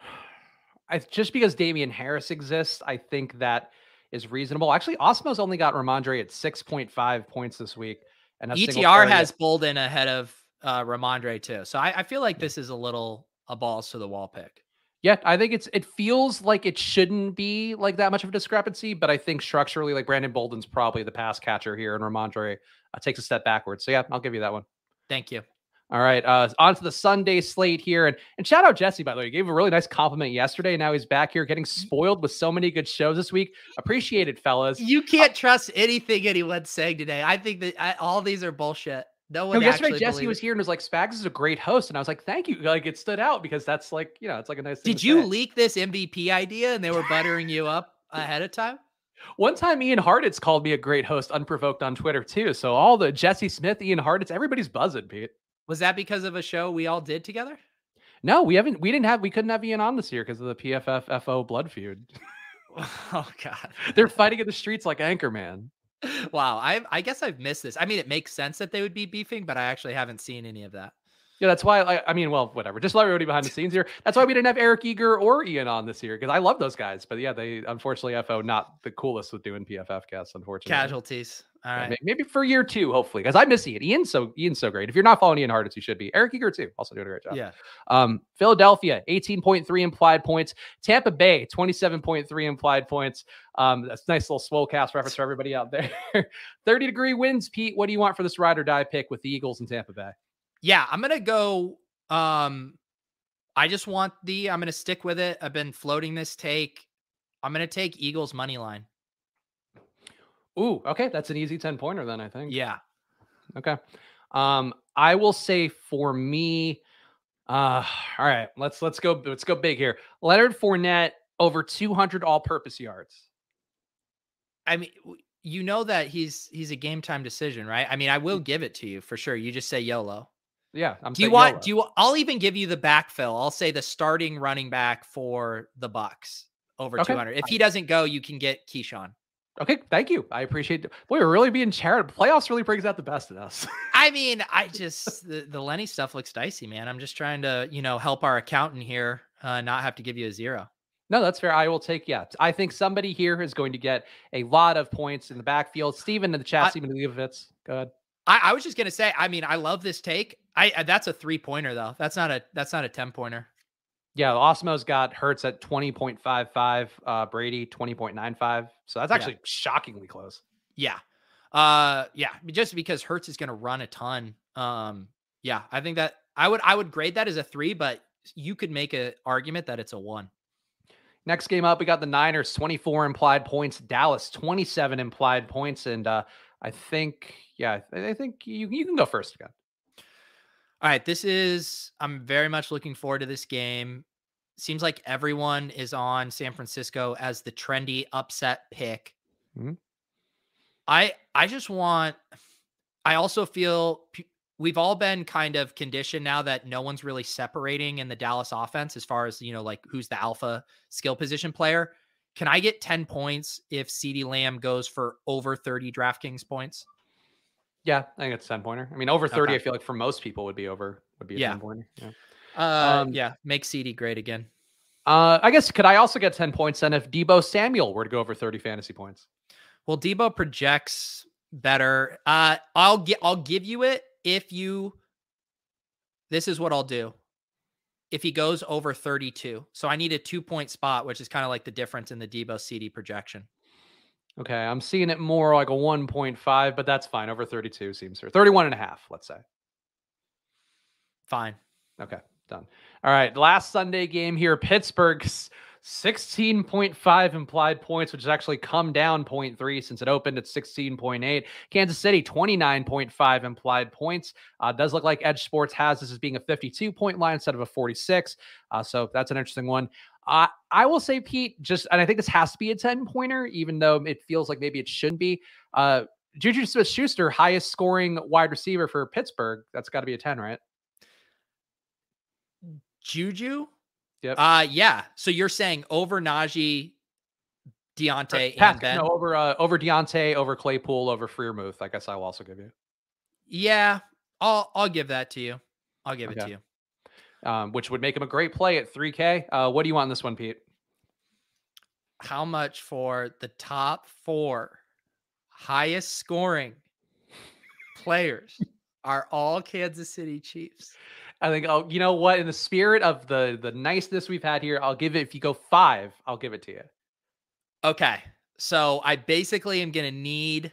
I just because Damien Harris exists, I think that is reasonable. Actually, Awesemo's only got Rhamondre at 6.5 points this week. And ETR has Bolden ahead of uh, Rhamondre too. So I, I feel like this is a little a balls to the wall pick. Yeah, I think it's it feels like it shouldn't be like that much of a discrepancy, but I think structurally, like Brandon Bolden's probably the pass catcher here, and Rhamondre uh, takes a step backwards. So yeah, I'll give you that one. Thank you. All right, uh, on to the Sunday slate here, and and shout out Jesse by the way, he gave a really nice compliment yesterday. Now he's back here getting spoiled with so many good shows this week. Appreciate it, fellas. You can't trust anything anyone's saying today. I think that I, all these are bullshit. No one. No, yesterday Jesse was here and was like, "Spags is a great host," and I was like, "Thank you." Like it stood out because that's like you know, it's like a nice. Thing Did you say. leak this MVP idea and they were buttering you up ahead of time? One time, Ian Hartitz called me a great host, unprovoked on Twitter too. So all the Jesse Smith, Ian Hartitz, everybody's buzzing, Pete. Was that because of a show we all did together? No, we haven't. We didn't have. We couldn't have Ian on this year because of the PFF FO blood feud. oh God. They're fighting in the streets like Anchorman. Wow. I I guess I've missed this. I mean, it makes sense that they would be beefing, but I actually haven't seen any of that. Yeah, that's why. I, I mean, well, whatever. Just let everybody behind the scenes here. That's why we didn't have Eric Eager or Ian on this year because I love those guys. But yeah, they unfortunately FO not the coolest with doing PFF casts. Unfortunately, Casualties. All right. may- Maybe for year two, hopefully, because I miss Ian. Ian's so Ian's so great. If you're not following Ian Hartitz, you should be. Eric Eager too, also doing a great job. Yeah. Um, Philadelphia, 18.3 implied points. Tampa Bay, 27.3 implied points. Um, that's a nice little swole cast reference for everybody out there. 30 degree winds, Pete. What do you want for this ride or die pick with the Eagles and Tampa Bay? Yeah, I'm gonna go. Um, I just want the. I'm gonna stick with it. I've been floating this take. I'm gonna take Eagles money line. Ooh, okay, that's an easy 10 pointer then, I think. Yeah. Okay. Um, I will say for me, uh, all right, let's let's go let's go big here. Leonard Fournette over 200 all-purpose yards. I mean, you know that he's he's a game time decision, right? I mean, I will give it to you for sure. You just say YOLO. Yeah, I'm. Do you want? YOLO. Do you? I'll even give you the backfill. I'll say the starting running back for the Bucs over Okay. 200. If he doesn't go, you can get Ke'Shawn. Okay, thank you. I appreciate it. Boy, we're really being charitable. Playoffs really brings out the best in us. I mean, I just the, the Lenny stuff looks dicey, man. I'm just trying to, you know, help our accountant here uh, not have to give you a zero. no, that's fair. I will take, yeah. I think somebody here is going to get a lot of points in the backfield. Steven in the chat, I- Steven Leibovitz. Go ahead. I, I was just gonna say, I mean, I love this take. I uh, that's a three pointer though. That's not a that's not a ten pointer. Yeah, Awesemo's got Hurts at 20.55, uh, Brady 20.95. So that's Yeah. actually shockingly close. Yeah. Uh yeah, just because Hurts is going to run a ton. Um yeah, I think that I would I would grade that as a 3, but you could make an argument that it's a 1. Next game up, we got the Niners 24 implied points, Dallas 27 implied points. And uh, I think, yeah, I I think you, you can go first again. All right, this is I'm very much looking forward to this game. seems like everyone is on San Francisco as the trendy upset pick. Mhm. I I just want I also feel we've all been kind of conditioned now that no one's really separating in the Dallas offense as far as, you know, like who's the alpha skill position player. Can I get 10 points if CeeDee Lamb goes for over 30 DraftKings points? Yeah, I think it's ten pointer. I mean, over thirty, Okay. I feel like for most people would be over would be a Yeah. ten pointer. Yeah. Uh Um, yeah, make CeeDee great again. Uh, I guess could I also get ten points then if Deebo Samuel were to go over thirty fantasy points? Well, Deebo projects better. Uh, I'll get. I'll give you it if you. This is what I'll do. If he goes over 32, so I need a two point spot, which is kind of like the difference in the Deebo CeeDee projection. Okay, I'm seeing it more like a 1.5, but that's fine. Over 32 seems fair. 31 and a half, let's say. Fine. Okay, done. All right, last Sunday game here. Pittsburgh's 16.5 implied points, which has actually come down 0.3 since it opened at 16.8. Kansas City, 29.5 implied points. Uh, does look like EdjSports has this as being a 52 point line instead of a 46. Uh, so that's an interesting one. I will say, Pete, just, and I think this has to be a 10 pointer, even though it feels like maybe it shouldn't be. Uh, Juju Smith Schuster, highest scoring wide receiver for Pittsburgh. That's got to be a 10, right? Juju. Yep. Uh yeah. So you're saying over Najee, Deontay, and Ben? no, over uh, over Deontay, over Claypool, over Freiermuth. I guess I will also give you. Yeah. I'll I'll give that to you. I'll give it to you. Um, which would make him a great play at 3K. Uh, what do you want in this one, Pete? How much for the top four highest scoring players are all Kansas City Chiefs? I think I'll, you know what, in the spirit of the the niceness we've had here, I'll give it. If you go five, I'll give it to you. Okay. So I basically am gonna need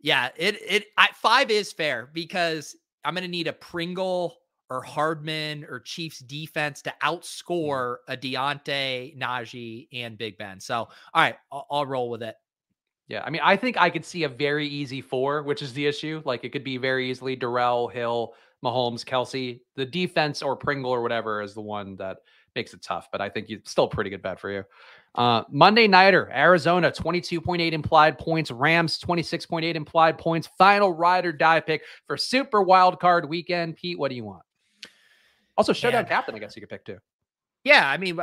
yeah, it it I, five is fair because I'm gonna need a Pringle or Hardman or Chiefs defense to outscore a Diontae, Najee, and Big Ben. So all right, I'll, I'll roll with it. Yeah, I mean, I think I could see a very easy four, which is the issue. Like it could be very easily Darrel, Hill, Mahomes, Kelce. The defense or Pringle or whatever is the one that makes it tough. But I think it's still a pretty good bet for you. Uh, Monday Nighter, Arizona, 22.8 implied points. Rams, 26.8 implied points. Final ride or die pick for Super Wild Card Weekend. Pete, what do you want? Also, Showdown. Captain, I guess you could pick too. Yeah, I mean,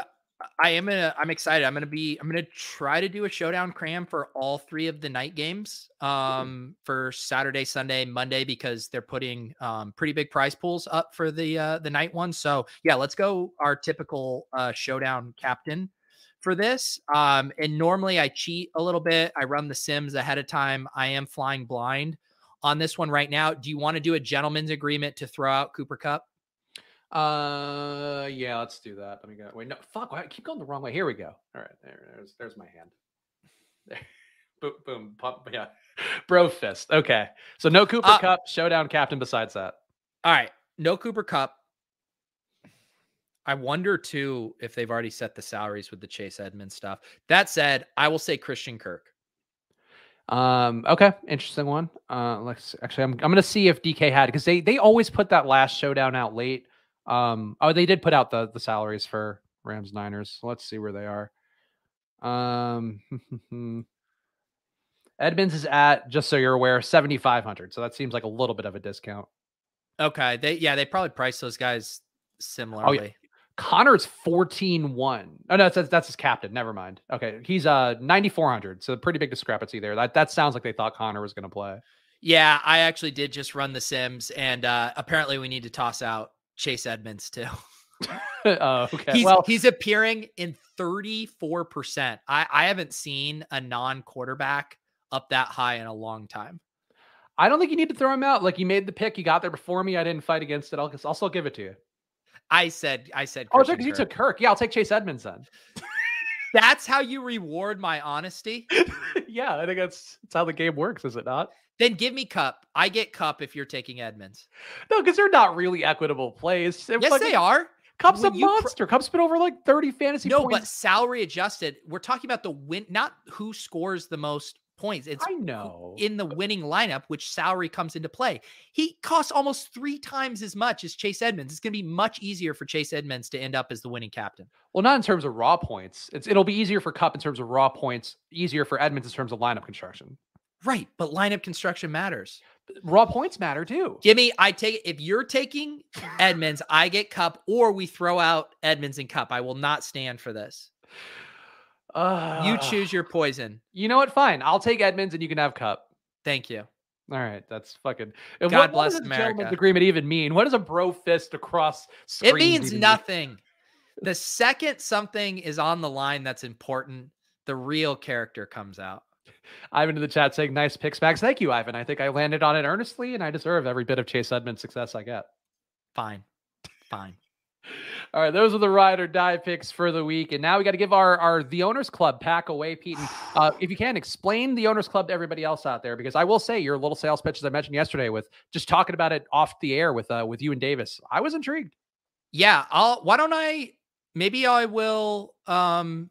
I am gonna. I'm excited. I'm gonna be. I'm gonna try to do a showdown cram for all three of the night games. Um, for Saturday, Sunday, Monday because they're putting um pretty big prize pools up for the uh the night one. So yeah, let's go our typical uh showdown captain for this. Um, and normally I cheat a little bit. I run the sims ahead of time. I am flying blind on this one right now. Do you want to do a gentleman's agreement to throw out Cooper Kupp? Uh, yeah, let's do that. Let me go. Wait, no, fuck. I keep going the wrong way. Here we go. All right, there, there's, there's my hand. There, boom, boom, pump. Yeah, bro fist. Okay, so no Cooper Uh, Kupp showdown captain. Besides that, All right, no Cooper Kupp. I wonder too if they've already set the salaries with the Chase Edmonds stuff. That said, I will say Christian Kirk. um, okay, interesting one. Uh, let's actually, I'm, I'm gonna see if DK had because they they always put that last showdown out late. Um, oh, they did put out the the salaries for Rams Niners. Let's see where they are. Um, Edmonds is at just so you're aware, 7,500. So that seems like a little bit of a discount. Okay, they yeah they probably priced those guys similarly. Conner's 14 1. Oh, no, that's, that's his captain. Never mind. Okay. He's uh 9,400. So pretty big discrepancy there. That, that sounds like they thought Connor was going to play. Yeah, I actually did just run the Sims, and uh, apparently we need to toss out Chase Edmonds too. oh, okay. He's well, he's appearing in 34%. I, I haven't seen a non-quarterback up that high in a long time. I don't think you need to throw him out. Like you made the pick. You got there before me. I didn't fight against it. I'll, I'll still give it to you. I said, I said, Oh, because you took Kirk. Yeah, I'll take Chase Edmonds then. That's how you reward my honesty. yeah, I think that's, that's how the game works, is it not? Then give me Kupp. I get Kupp if you're taking Edmonds. No, because they're not really equitable plays. They're Yes, fucking- they are. Kupp's a When pr- monster. Kupp's been over like 30 fantasy points. No, but salary adjusted. We're talking about the win, not who scores the most points. It's I know. in the winning lineup, which salary comes into play. He costs almost three times as much as Chase Edmonds. It's going to be much easier for Chase Edmonds to end up as the winning captain. Well, not in terms of raw points. It's it'll be easier for Kupp in terms of raw points, easier for Edmonds in terms of lineup construction. Right, but lineup construction matters. Raw points matter too. Give me, I take if you're taking Edmonds, I get Kupp, or we throw out Edmonds and Kupp. I will not stand for this. Uh, You choose your poison. You know what? Fine. I'll take Edmonds and you can have Kupp. Thank you. All right, that's fucking. God what, what bless gentleman's America. agreement even mean? What does a bro fist across? It means even mean? nothing. The second something is on the line that's important, the real character comes out. Ivan in the chat saying nice picks, Max. Thank you, Ivan. I think I landed on it earnestly, and I deserve every bit of Chase Edmonds success I get. Fine. Fine. All right, those are the ride or die picks for the week, and now we got to give our our the owners club pack away, Pete. And, uh, if you can explain the owners club to everybody else out there, because I will say your little sales pitch as I mentioned yesterday with just talking about it off the air with uh, with you and Davis, I was intrigued. Yeah, I'll why don't I maybe I will um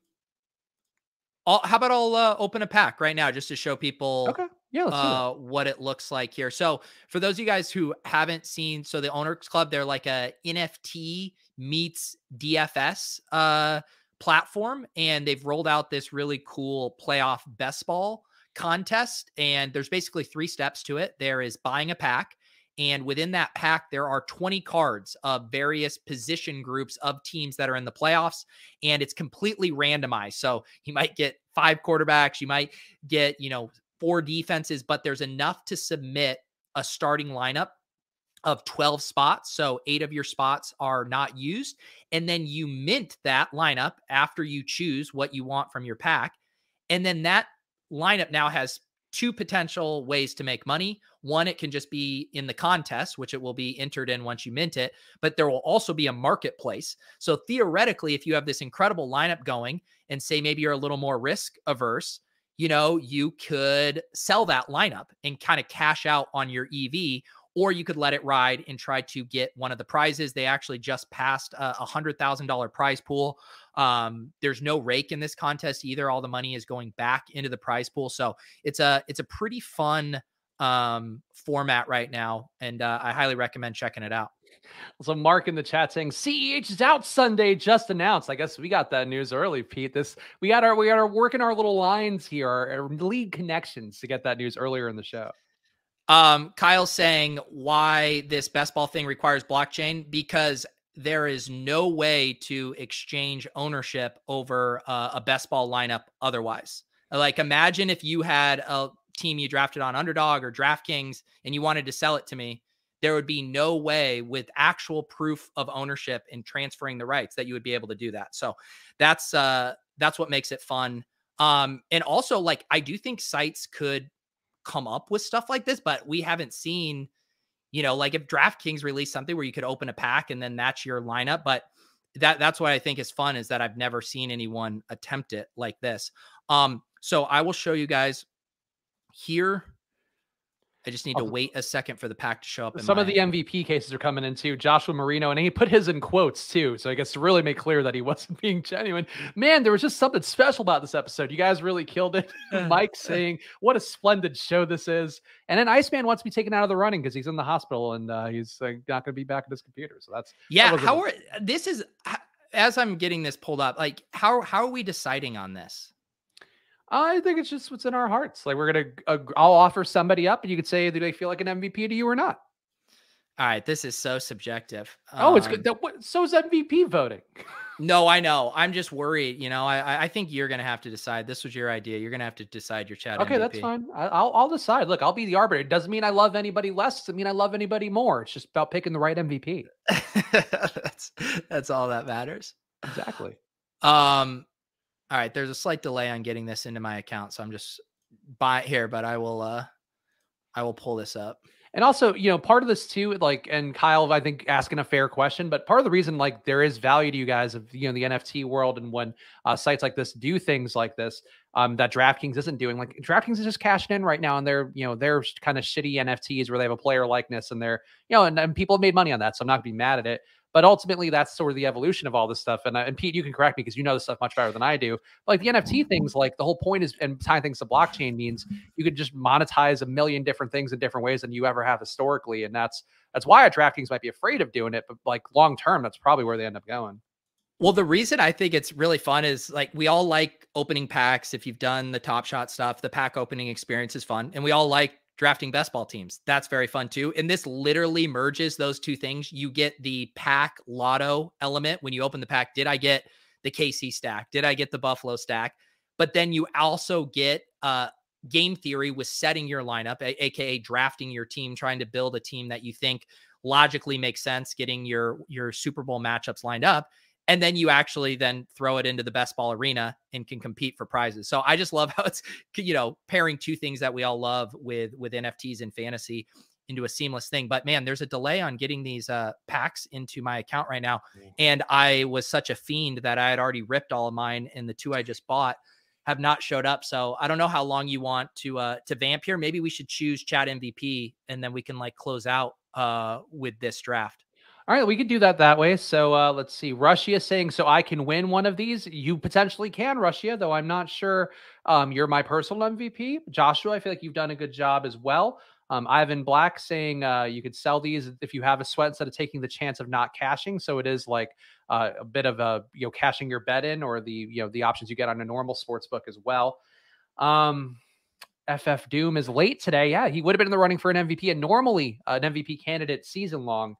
I'll, how about I'll uh, open a pack right now just to show people Okay, yeah, let's do that. uh, what it looks like here. So for those of you guys who haven't seen, so the Owners Club, they're like a NFT meets DFS uh, platform, and they've rolled out this really cool playoff best ball contest. And there's basically three steps to it. There is buying a pack. And within that pack, there are 20 cards of various position groups of teams that are in the playoffs. And it's completely randomized. So you might get five quarterbacks, you might get, you know, four defenses, but there's enough to submit a starting lineup of 12 spots. So eight of your spots are not used. And then you mint that lineup after you choose what you want from your pack. And then that lineup now has two potential ways to make money. One, it can just be in the contest, which it will be entered in once you mint it, but there will also be a marketplace. So theoretically, if you have this incredible lineup going and say maybe you're a little more risk averse, you know, you could sell that lineup and kind of cash out on your EV, or you could let it ride and try to get one of the prizes. They actually just passed a a hundred thousand dollar prize pool. Um, there's no rake in this contest either. All the money is going back into the prize pool, so it's a it's a pretty fun um format right now, and uh, I highly recommend checking it out. So Mark in the chat saying CEH is out Sunday, just announced. I guess we got that news early, Pete. This we got our we got our working our little lines here, our, our lead connections to get that news earlier in the show. Um, Kyle's saying why this best ball thing requires blockchain because there is no way to exchange ownership over uh, a best ball lineup otherwise. Like, imagine if you had a team you drafted on Underdog or DraftKings and you wanted to sell it to me. There would be no way with actual proof of ownership and transferring the rights that you would be able to do that. So that's uh that's what makes it fun. Um, and also like I do think sites could come up with stuff like this, but we haven't seen, you know, like if DraftKings released something where you could open a pack and then that's your lineup. But that that's what I think is fun is that I've never seen anyone attempt it like this. Um, so I will show you guys here. I just need to wait a second for the pack to show up. in Some of the MVP cases are coming in too. Joshua Marino, and he put his in quotes too. So I guess to really make clear that he wasn't being genuine. Man, there was just something special about this episode. You guys really killed it. Mike saying, "What a splendid show this is," and then Iceman wants to be taken out of the running because he's in the hospital and uh, he's uh, not going to be back at his computer. So that's Yeah, wasn't how are this is as I'm getting this pulled up, like how how are we deciding on this? I think it's just what's in our hearts. Like we're gonna, uh, I'll offer somebody up, and you could say, do they feel like an MVP to you or not? All right, this is so subjective. oh, it's Um, good. That, what, so is MVP voting. No, I know. I'm just worried. You know, I I- I think you're gonna have to decide. This was your idea. You're gonna have to decide your chat. Okay, that's fine. I, I'll I'll decide. Look, I'll be the arbiter. It doesn't mean I love anybody less. Doesn't mean I love anybody more. It's just about picking the right MVP. that's that's all that matters. Exactly. Um, all right. There's a slight delay on getting this into my account, so I'm just by here, but I will uh, I will pull this up. And also, you know, part of this too, like, and Kyle, I think asking a fair question, but part of the reason, like, there is value to you guys of, you know, the NFT world and when uh, sites like this do things like this, um, that DraftKings isn't doing. Like, DraftKings is just cashing in right now, and they're, you know, they're kind of shitty NFTs where they have a player likeness and they're, you know, and, and people have made money on that, so I'm not gonna be mad at it. But ultimately, that's sort of the evolution of all this stuff. And, and Pete, you can correct me because you know this stuff much better than I do. But like the NFT things, like the whole point is, and tying things to blockchain means you could just monetize a million different things in different ways than you ever have historically. And that's that's why DraftKings might be afraid of doing it. But like long term, that's probably where they end up going. Well, the reason I think it's really fun is like we all like opening packs. If you've done the Top Shot stuff, the pack opening experience is fun, and we all like drafting best ball teams. That's very fun too. And this literally merges those two things. You get the pack lotto element when you open the pack. Did I get the KC stack? Did I get the Buffalo stack? But then you also get uh game theory with setting your lineup, a- aka drafting your team, trying to build a team that you think logically makes sense, getting your your Super Bowl matchups lined up and then you actually then throw it into the best ball arena and can compete for prizes. So I just love how it's you know pairing two things that we all love with with NFTs and fantasy into a seamless thing. But man, there's a delay on getting these uh, packs into my account right now, and I was such a fiend that I had already ripped all of mine, and the two I just bought have not showed up. So I don't know how long you want to uh to vamp here. Maybe we should choose chat MVP, and then we can like close out uh with this draft. All right, we could do that that way. So uh, let's see. Russia saying, so I can win one of these. You potentially can, Russia, though I'm not sure um, you're my personal MVP. Joshua, I feel like you've done a good job as well. Um, Ivan Black saying uh, you could sell these if you have a sweat instead of taking the chance of not cashing. So it is like uh, a bit of a you know cashing your bet in or the you know the options you get on a normal sports book as well. Um, FF Doom is late today. Yeah, he would have been in the running for an MVP and normally an MVP candidate season long.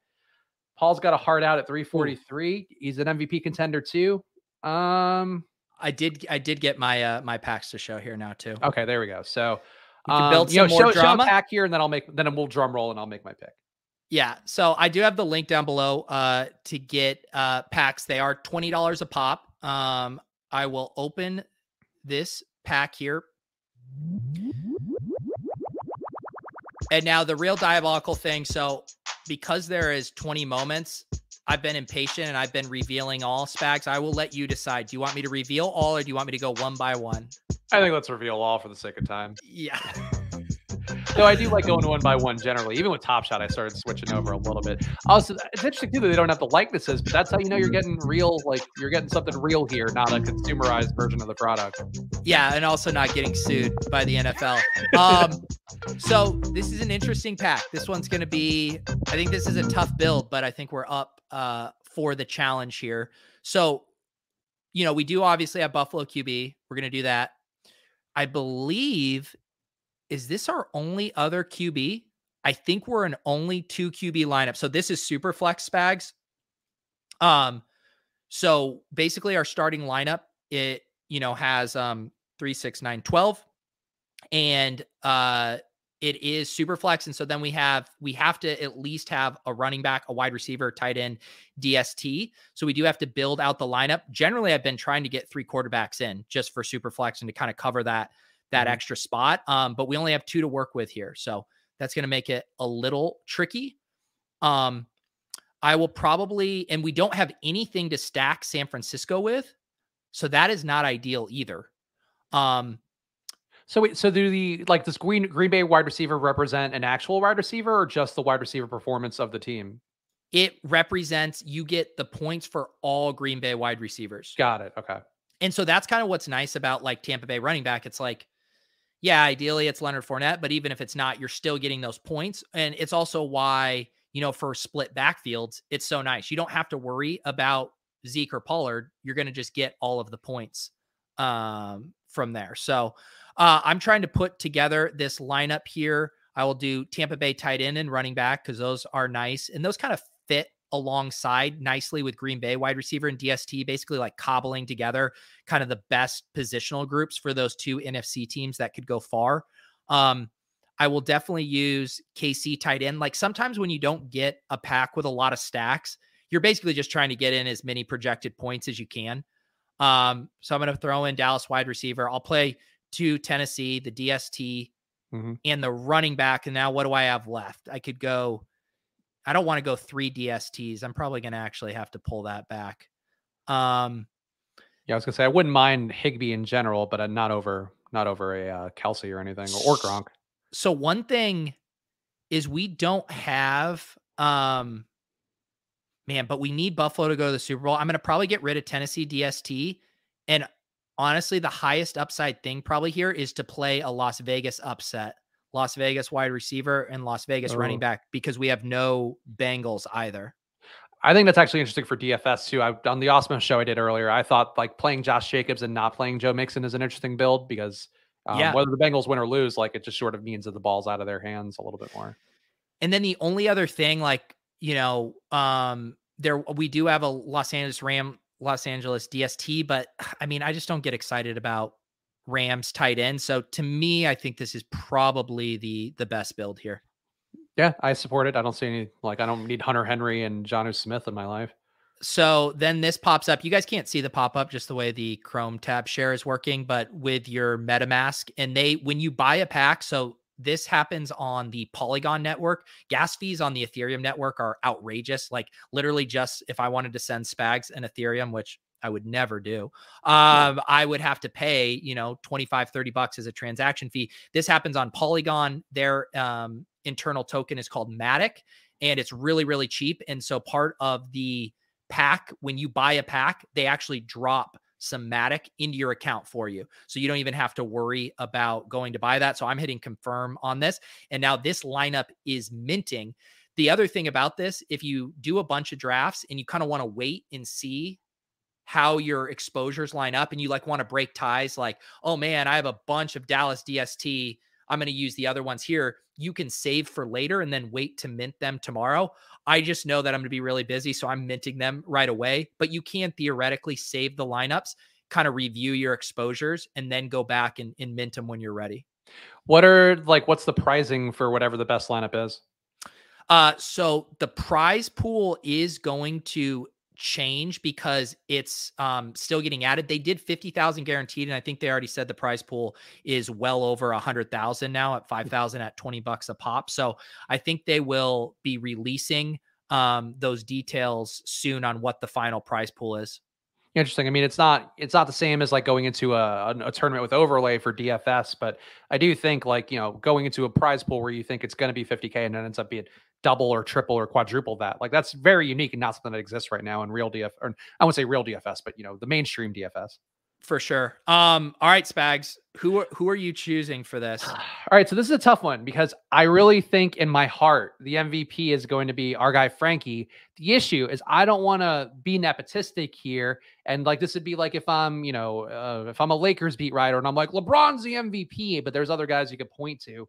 Paul's got a heart out at 343. Ooh. He's an MVP contender too. Um, I did I did get my uh my packs to show here now too. Okay, there we go. So you can build um, some you know, more show, drama. Show pack here, and then I'll make then we'll drum roll and I'll make my pick. Yeah. So I do have the link down below uh to get uh packs. They are twenty dollars a pop. Um, I will open this pack here. And now the real diabolical thing. So because there is 20 moments, I've been impatient and I've been revealing all spags. I will let you decide. Do you want me to reveal all or do you want me to go one by one? I think let's reveal all for the sake of time. Yeah. So I do like going one by one generally. Even with Top Shot, I started switching over a little bit. Also, it's interesting too that they don't have the likenesses, but that's how you know you're getting real. Like you're getting something real here, not a consumerized version of the product. Yeah, and also not getting sued by the NFL. Um, so this is an interesting pack. This one's going to be. I think this is a tough build, but I think we're up uh, for the challenge here. So, you know, we do obviously have Buffalo QB. We're going to do that. I believe is this our only other QB? I think we're an only two QB lineup. So this is super flex bags. Um, so basically our starting lineup, it, you know, has um three, six, nine, 12. And uh it is super flex. And so then we have we have to at least have a running back, a wide receiver, tight end, DST. So we do have to build out the lineup. Generally, I've been trying to get three quarterbacks in just for super flex and to kind of cover that that mm-hmm. extra spot. Um, but we only have two to work with here. So that's going to make it a little tricky. Um, I will probably, and we don't have anything to stack San Francisco with. So that is not ideal either. Um, so wait, so do the like this Green Green Bay wide receiver represent an actual wide receiver or just the wide receiver performance of the team? It represents you get the points for all Green Bay wide receivers. Got it. Okay. And so that's kind of what's nice about like Tampa Bay running back. It's like yeah, ideally it's Leonard Fournette, but even if it's not, you're still getting those points. And it's also why, you know, for split backfields, it's so nice. You don't have to worry about Zeke or Pollard. You're going to just get all of the points um, from there. So uh, I'm trying to put together this lineup here. I will do Tampa Bay tight end and running back because those are nice and those kind of fit alongside nicely with Green Bay wide receiver and DST, basically like cobbling together kind of the best positional groups for those two NFC teams that could go far. Um, I will definitely use KC tight end. Like sometimes when you don't get a pack with a lot of stacks, you're basically just trying to get in as many projected points as you can. Um, so I'm going to throw in Dallas wide receiver. I'll play two Tennessee, the DST, mm-hmm. and the running back. And now what do I have left? I could go I don't want to go three DSTs. I'm probably going to actually have to pull that back. Um, yeah, I was gonna say I wouldn't mind Higbee in general, but I'm not over not over a uh, Kelce or anything or, or Gronk. So one thing is we don't have um man, but we need Buffalo to go to the Super Bowl. I'm going to probably get rid of Tennessee DST. And honestly, the highest upside thing probably here is to play a Las Vegas upset. Las Vegas wide receiver and Las Vegas oh. running back because we have no Bengals either. I think that's actually interesting for DFS too. I on the Awesemo show I did earlier, I thought like playing Josh Jacobs and not playing Joe Mixon is an interesting build because um, yeah. whether the Bengals win or lose, like it just sort of means that the ball's out of their hands a little bit more. And then the only other thing, like you know, um, there we do have a Los Angeles Ram, Los Angeles DST, but I mean, I just don't get excited about Rams tight end. So to me, I think this is probably the the best build here. Yeah, I support it. I don't see any like I don't need Hunter Henry and Jonnu Smith in my life. So then this pops up. You guys can't see the pop up just the way the Chrome tab share is working, but with your MetaMask and they when you buy a pack, so this happens on the Polygon network. Gas fees on the Ethereum network are outrageous. Like literally just if I wanted to send Spags and Ethereum, which I would never do. Um, I would have to pay, you know, 25, 30 bucks as a transaction fee. This happens on Polygon. Their um, internal token is called Matic and it's really, really cheap. And so part of the pack, when you buy a pack, they actually drop some Matic into your account for you. So you don't even have to worry about going to buy that. So I'm hitting confirm on this. And now this lineup is minting. The other thing about this, if you do a bunch of drafts and you kind of want to wait and see how your exposures line up and you like want to break ties like oh man i have a bunch of dallas dst i'm going to use the other ones here you can save for later and then wait to mint them tomorrow. I just know that i'm going to be really busy so i'm minting them right away but you can theoretically save the lineups kind of review your exposures and then go back and, and mint them when you're ready. What are like what's the pricing for whatever the best lineup is? Uh, so the prize pool is going to change because it's um, still getting added. They did 50,000 guaranteed and I think they already said the prize pool is well over a 100,000 now at 5,000 at 20 bucks a pop. So I think they will be releasing um, those details soon on what the final prize pool is. Interesting. I mean, it's not it's not the same as like going into a, a, tournament with overlay for DFS, but I do think like you know going into a prize pool where you think it's going to be 50k and then ends up being double or triple or quadruple that. Like that's very unique and not something that exists right now in real DF or I won't say real DFS, but you know the mainstream DFS for sure. Um, all right, Spags, who are who are you choosing for this? All right, so this is a tough one because I really think in my heart the MVP is going to be our guy Frankie. The issue is I don't want to be nepotistic here, and like this would be like if I'm, you know, uh, if I'm a Lakers beat writer and I'm like LeBron's the MVP, but there's other guys you could point to.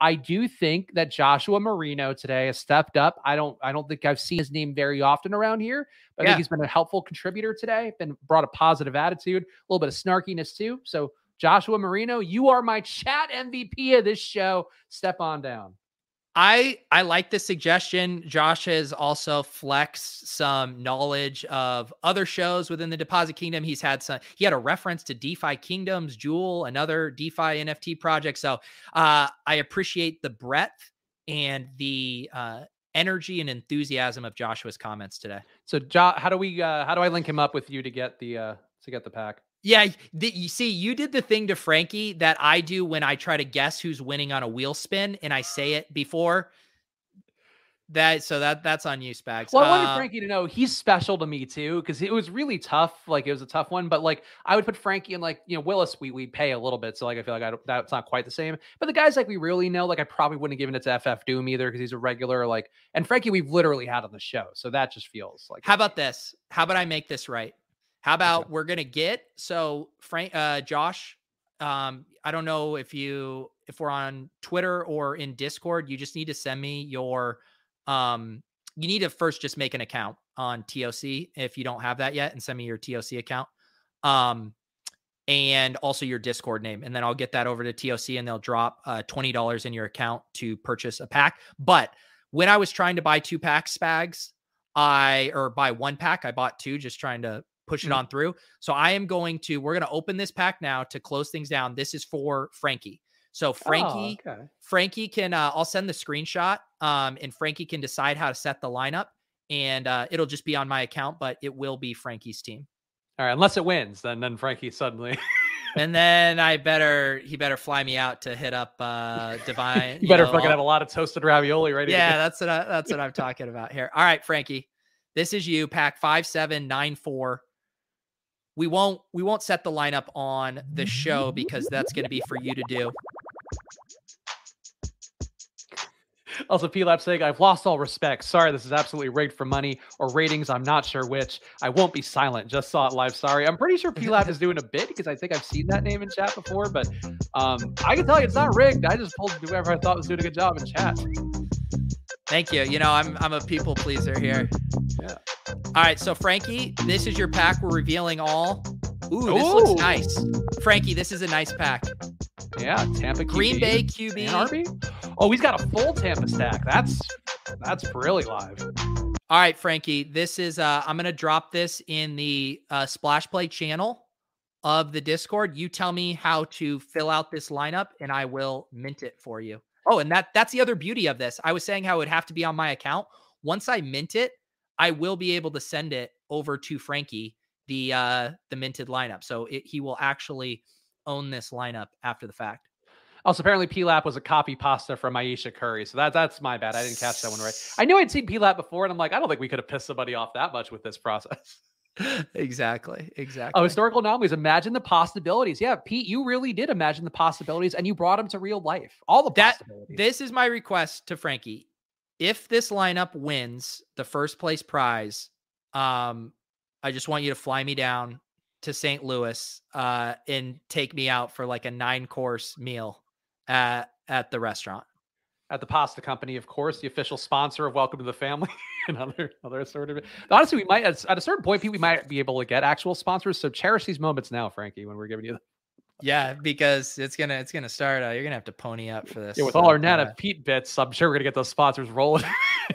I do think that Joshua Marino today has stepped up. I don't I don't think I've seen his name very often around here. But yeah. I think he's been a helpful contributor today, been brought a positive attitude, a little bit of snarkiness too. So Joshua Marino, you are my chat MVP of this show. Step on down. I I like the suggestion. Josh has also flexed some knowledge of other shows within the Deposit Kingdom. He's had some. He had a reference to DeFi Kingdoms, Jewel, another DeFi NFT project. So uh, I appreciate the breadth and the uh, energy and enthusiasm of Joshua's comments today. So, jo- how do we? Uh, how do I link him up with you to get the uh, to get the pack? Yeah, the, you see, you did the thing to Frankie that I do when I try to guess who's winning on a wheel spin, and I say it before. That so that that's on you, Spags. Well, I wanted uh, Frankie to know he's special to me too because it was really tough. Like it was a tough one, but like I would put Frankie in like you know Willis. We we pay a little bit, so like I feel like I don't, that's not quite the same. But the guys like we really know, like I probably wouldn't have given it to FF Doom either because he's a regular. Like and Frankie, we've literally had on the show, so that just feels like. How about this? How about I make this right? How about okay. we're gonna get so Frank uh Josh? Um, I don't know if you if we're on Twitter or in Discord, you just need to send me your um you need to first just make an account on TOC if you don't have that yet and send me your TOC account. Um and also your Discord name. And then I'll get that over to TOC and they'll drop uh, $20 in your account to purchase a pack. But when I was trying to buy two packs, spags, I or buy one pack, I bought two, just trying to push it mm-hmm. on through. So I am going to, we're going to open this pack now to close things down. This is for Frankie. So Frankie, oh, okay. Frankie can, uh, I'll send the screenshot um, and Frankie can decide how to set the lineup and uh, it'll just be on my account, but it will be Frankie's team. All right. Unless it wins, then, then Frankie suddenly. and then I better, he better fly me out to hit up uh, Divine. you, you better know, fucking all... have a lot of toasted ravioli right Yeah. That's what I, that's what I'm talking about here. All right, Frankie This is you, pack five seven nine four. We won't we won't set the lineup on the show because that's going to be for you to do. Also, P Lab saying, I've lost all respect. Sorry, this is absolutely rigged for money or ratings. I'm not sure which. I won't be silent. Just saw it live. Sorry. I'm pretty sure P Lab is doing a bit because I think I've seen that name in chat before, but um, I can tell you it's not rigged. I just pulled whoever I thought was doing a good job in chat. Thank you. You know, I'm I'm a people pleaser here. Yeah. All right, so Frankie, this is your pack. We're revealing all. Ooh, this looks nice. Frankie, this is a nice pack. Yeah, Tampa QB. Green Bay QB. and RB. Oh, he's got a full Tampa stack. That's that's really live. All right, Frankie, this is uh I'm gonna drop this in the uh splash play channel of the Discord. You tell me how to fill out this lineup and I will mint it for you. Oh, and that that's the other beauty of this. I was saying how it would have to be on my account. Once I mint it, I will be able to send it over to Frankie, the uh the minted lineup. So it, he will actually own this lineup after the fact. Also, apparently, P-Lap was a copy pasta from Ayesha Curry. So that that's my bad. I didn't catch that one right. I knew I'd seen P-Lap before, and I'm like, I don't think we could have pissed somebody off that much with this process. Exactly. Exactly. Oh, historical anomalies. Imagine the possibilities. Yeah, Pete, you really did imagine the possibilities, and you brought them to real life. All the That- possibilities. This is my request to Frankie. If this lineup wins the first place prize, um, I just want you to fly me down to St. Louis uh, and take me out for like a nine course meal at at the restaurant. at the pasta company, of course, the official sponsor of Welcome to the Family and other other sort of. Honestly, we might at, at a certain point, Pete, we might be able to get actual sponsors. So cherish these moments now, Frankie, when we're giving you. Yeah, because it's gonna it's gonna start. Uh, you're gonna have to pony up for this. Yeah, with all our uh, Nana Pete bits, I'm sure we're gonna get those sponsors rolling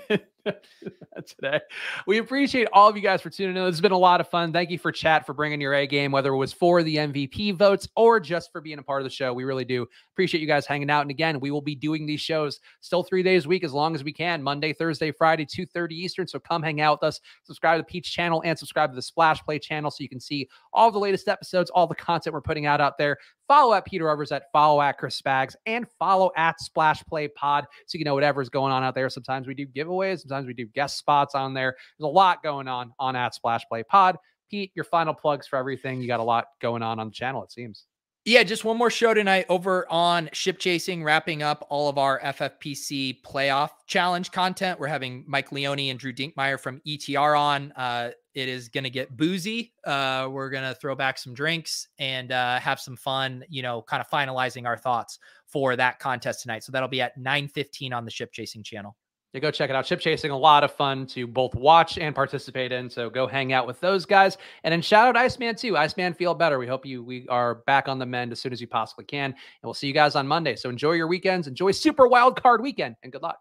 today. We appreciate all of you guys for tuning in. It's been a lot of fun. Thank you for chat for bringing your A game, whether it was for the MVP votes or just for being a part of the show. We really do appreciate you guys hanging out. And again, we will be doing these shows still three days a week as long as we can. Monday, Thursday, Friday, 2:30 Eastern. So come hang out with us. Subscribe to the Peach channel and subscribe to the Splash Play channel so you can see all the latest episodes, all the content we're putting out out there. Follow at Peter Rivers at follow at Chris Spags and follow at Splash Play Pod so you know whatever's going on out there. Sometimes we do giveaways, sometimes we do guest spots on there. There's a lot going on on at Splash Play Pod. Pete, your final plugs for everything. You got a lot going on on the channel, it seems. Yeah, just one more show tonight over on Ship Chasing, wrapping up all of our FFPC playoff challenge content. We're having Mike Leone and Drew Dinkmeyer from ETR on. Uh, it is going to get boozy. Uh, we're going to throw back some drinks and uh, have some fun, you know, kind of finalizing our thoughts for that contest tonight. So that'll be at 9.15 on the Ship Chasing channel. Yeah, go check it out. Ship chasing, a lot of fun to both watch and participate in. So go hang out with those guys. And then shout out Iceman too. Iceman feel better. We hope you we are back on the mend as soon as you possibly can. And we'll see you guys on Monday. So enjoy your weekends, enjoy Super Wild Card weekend, and good luck.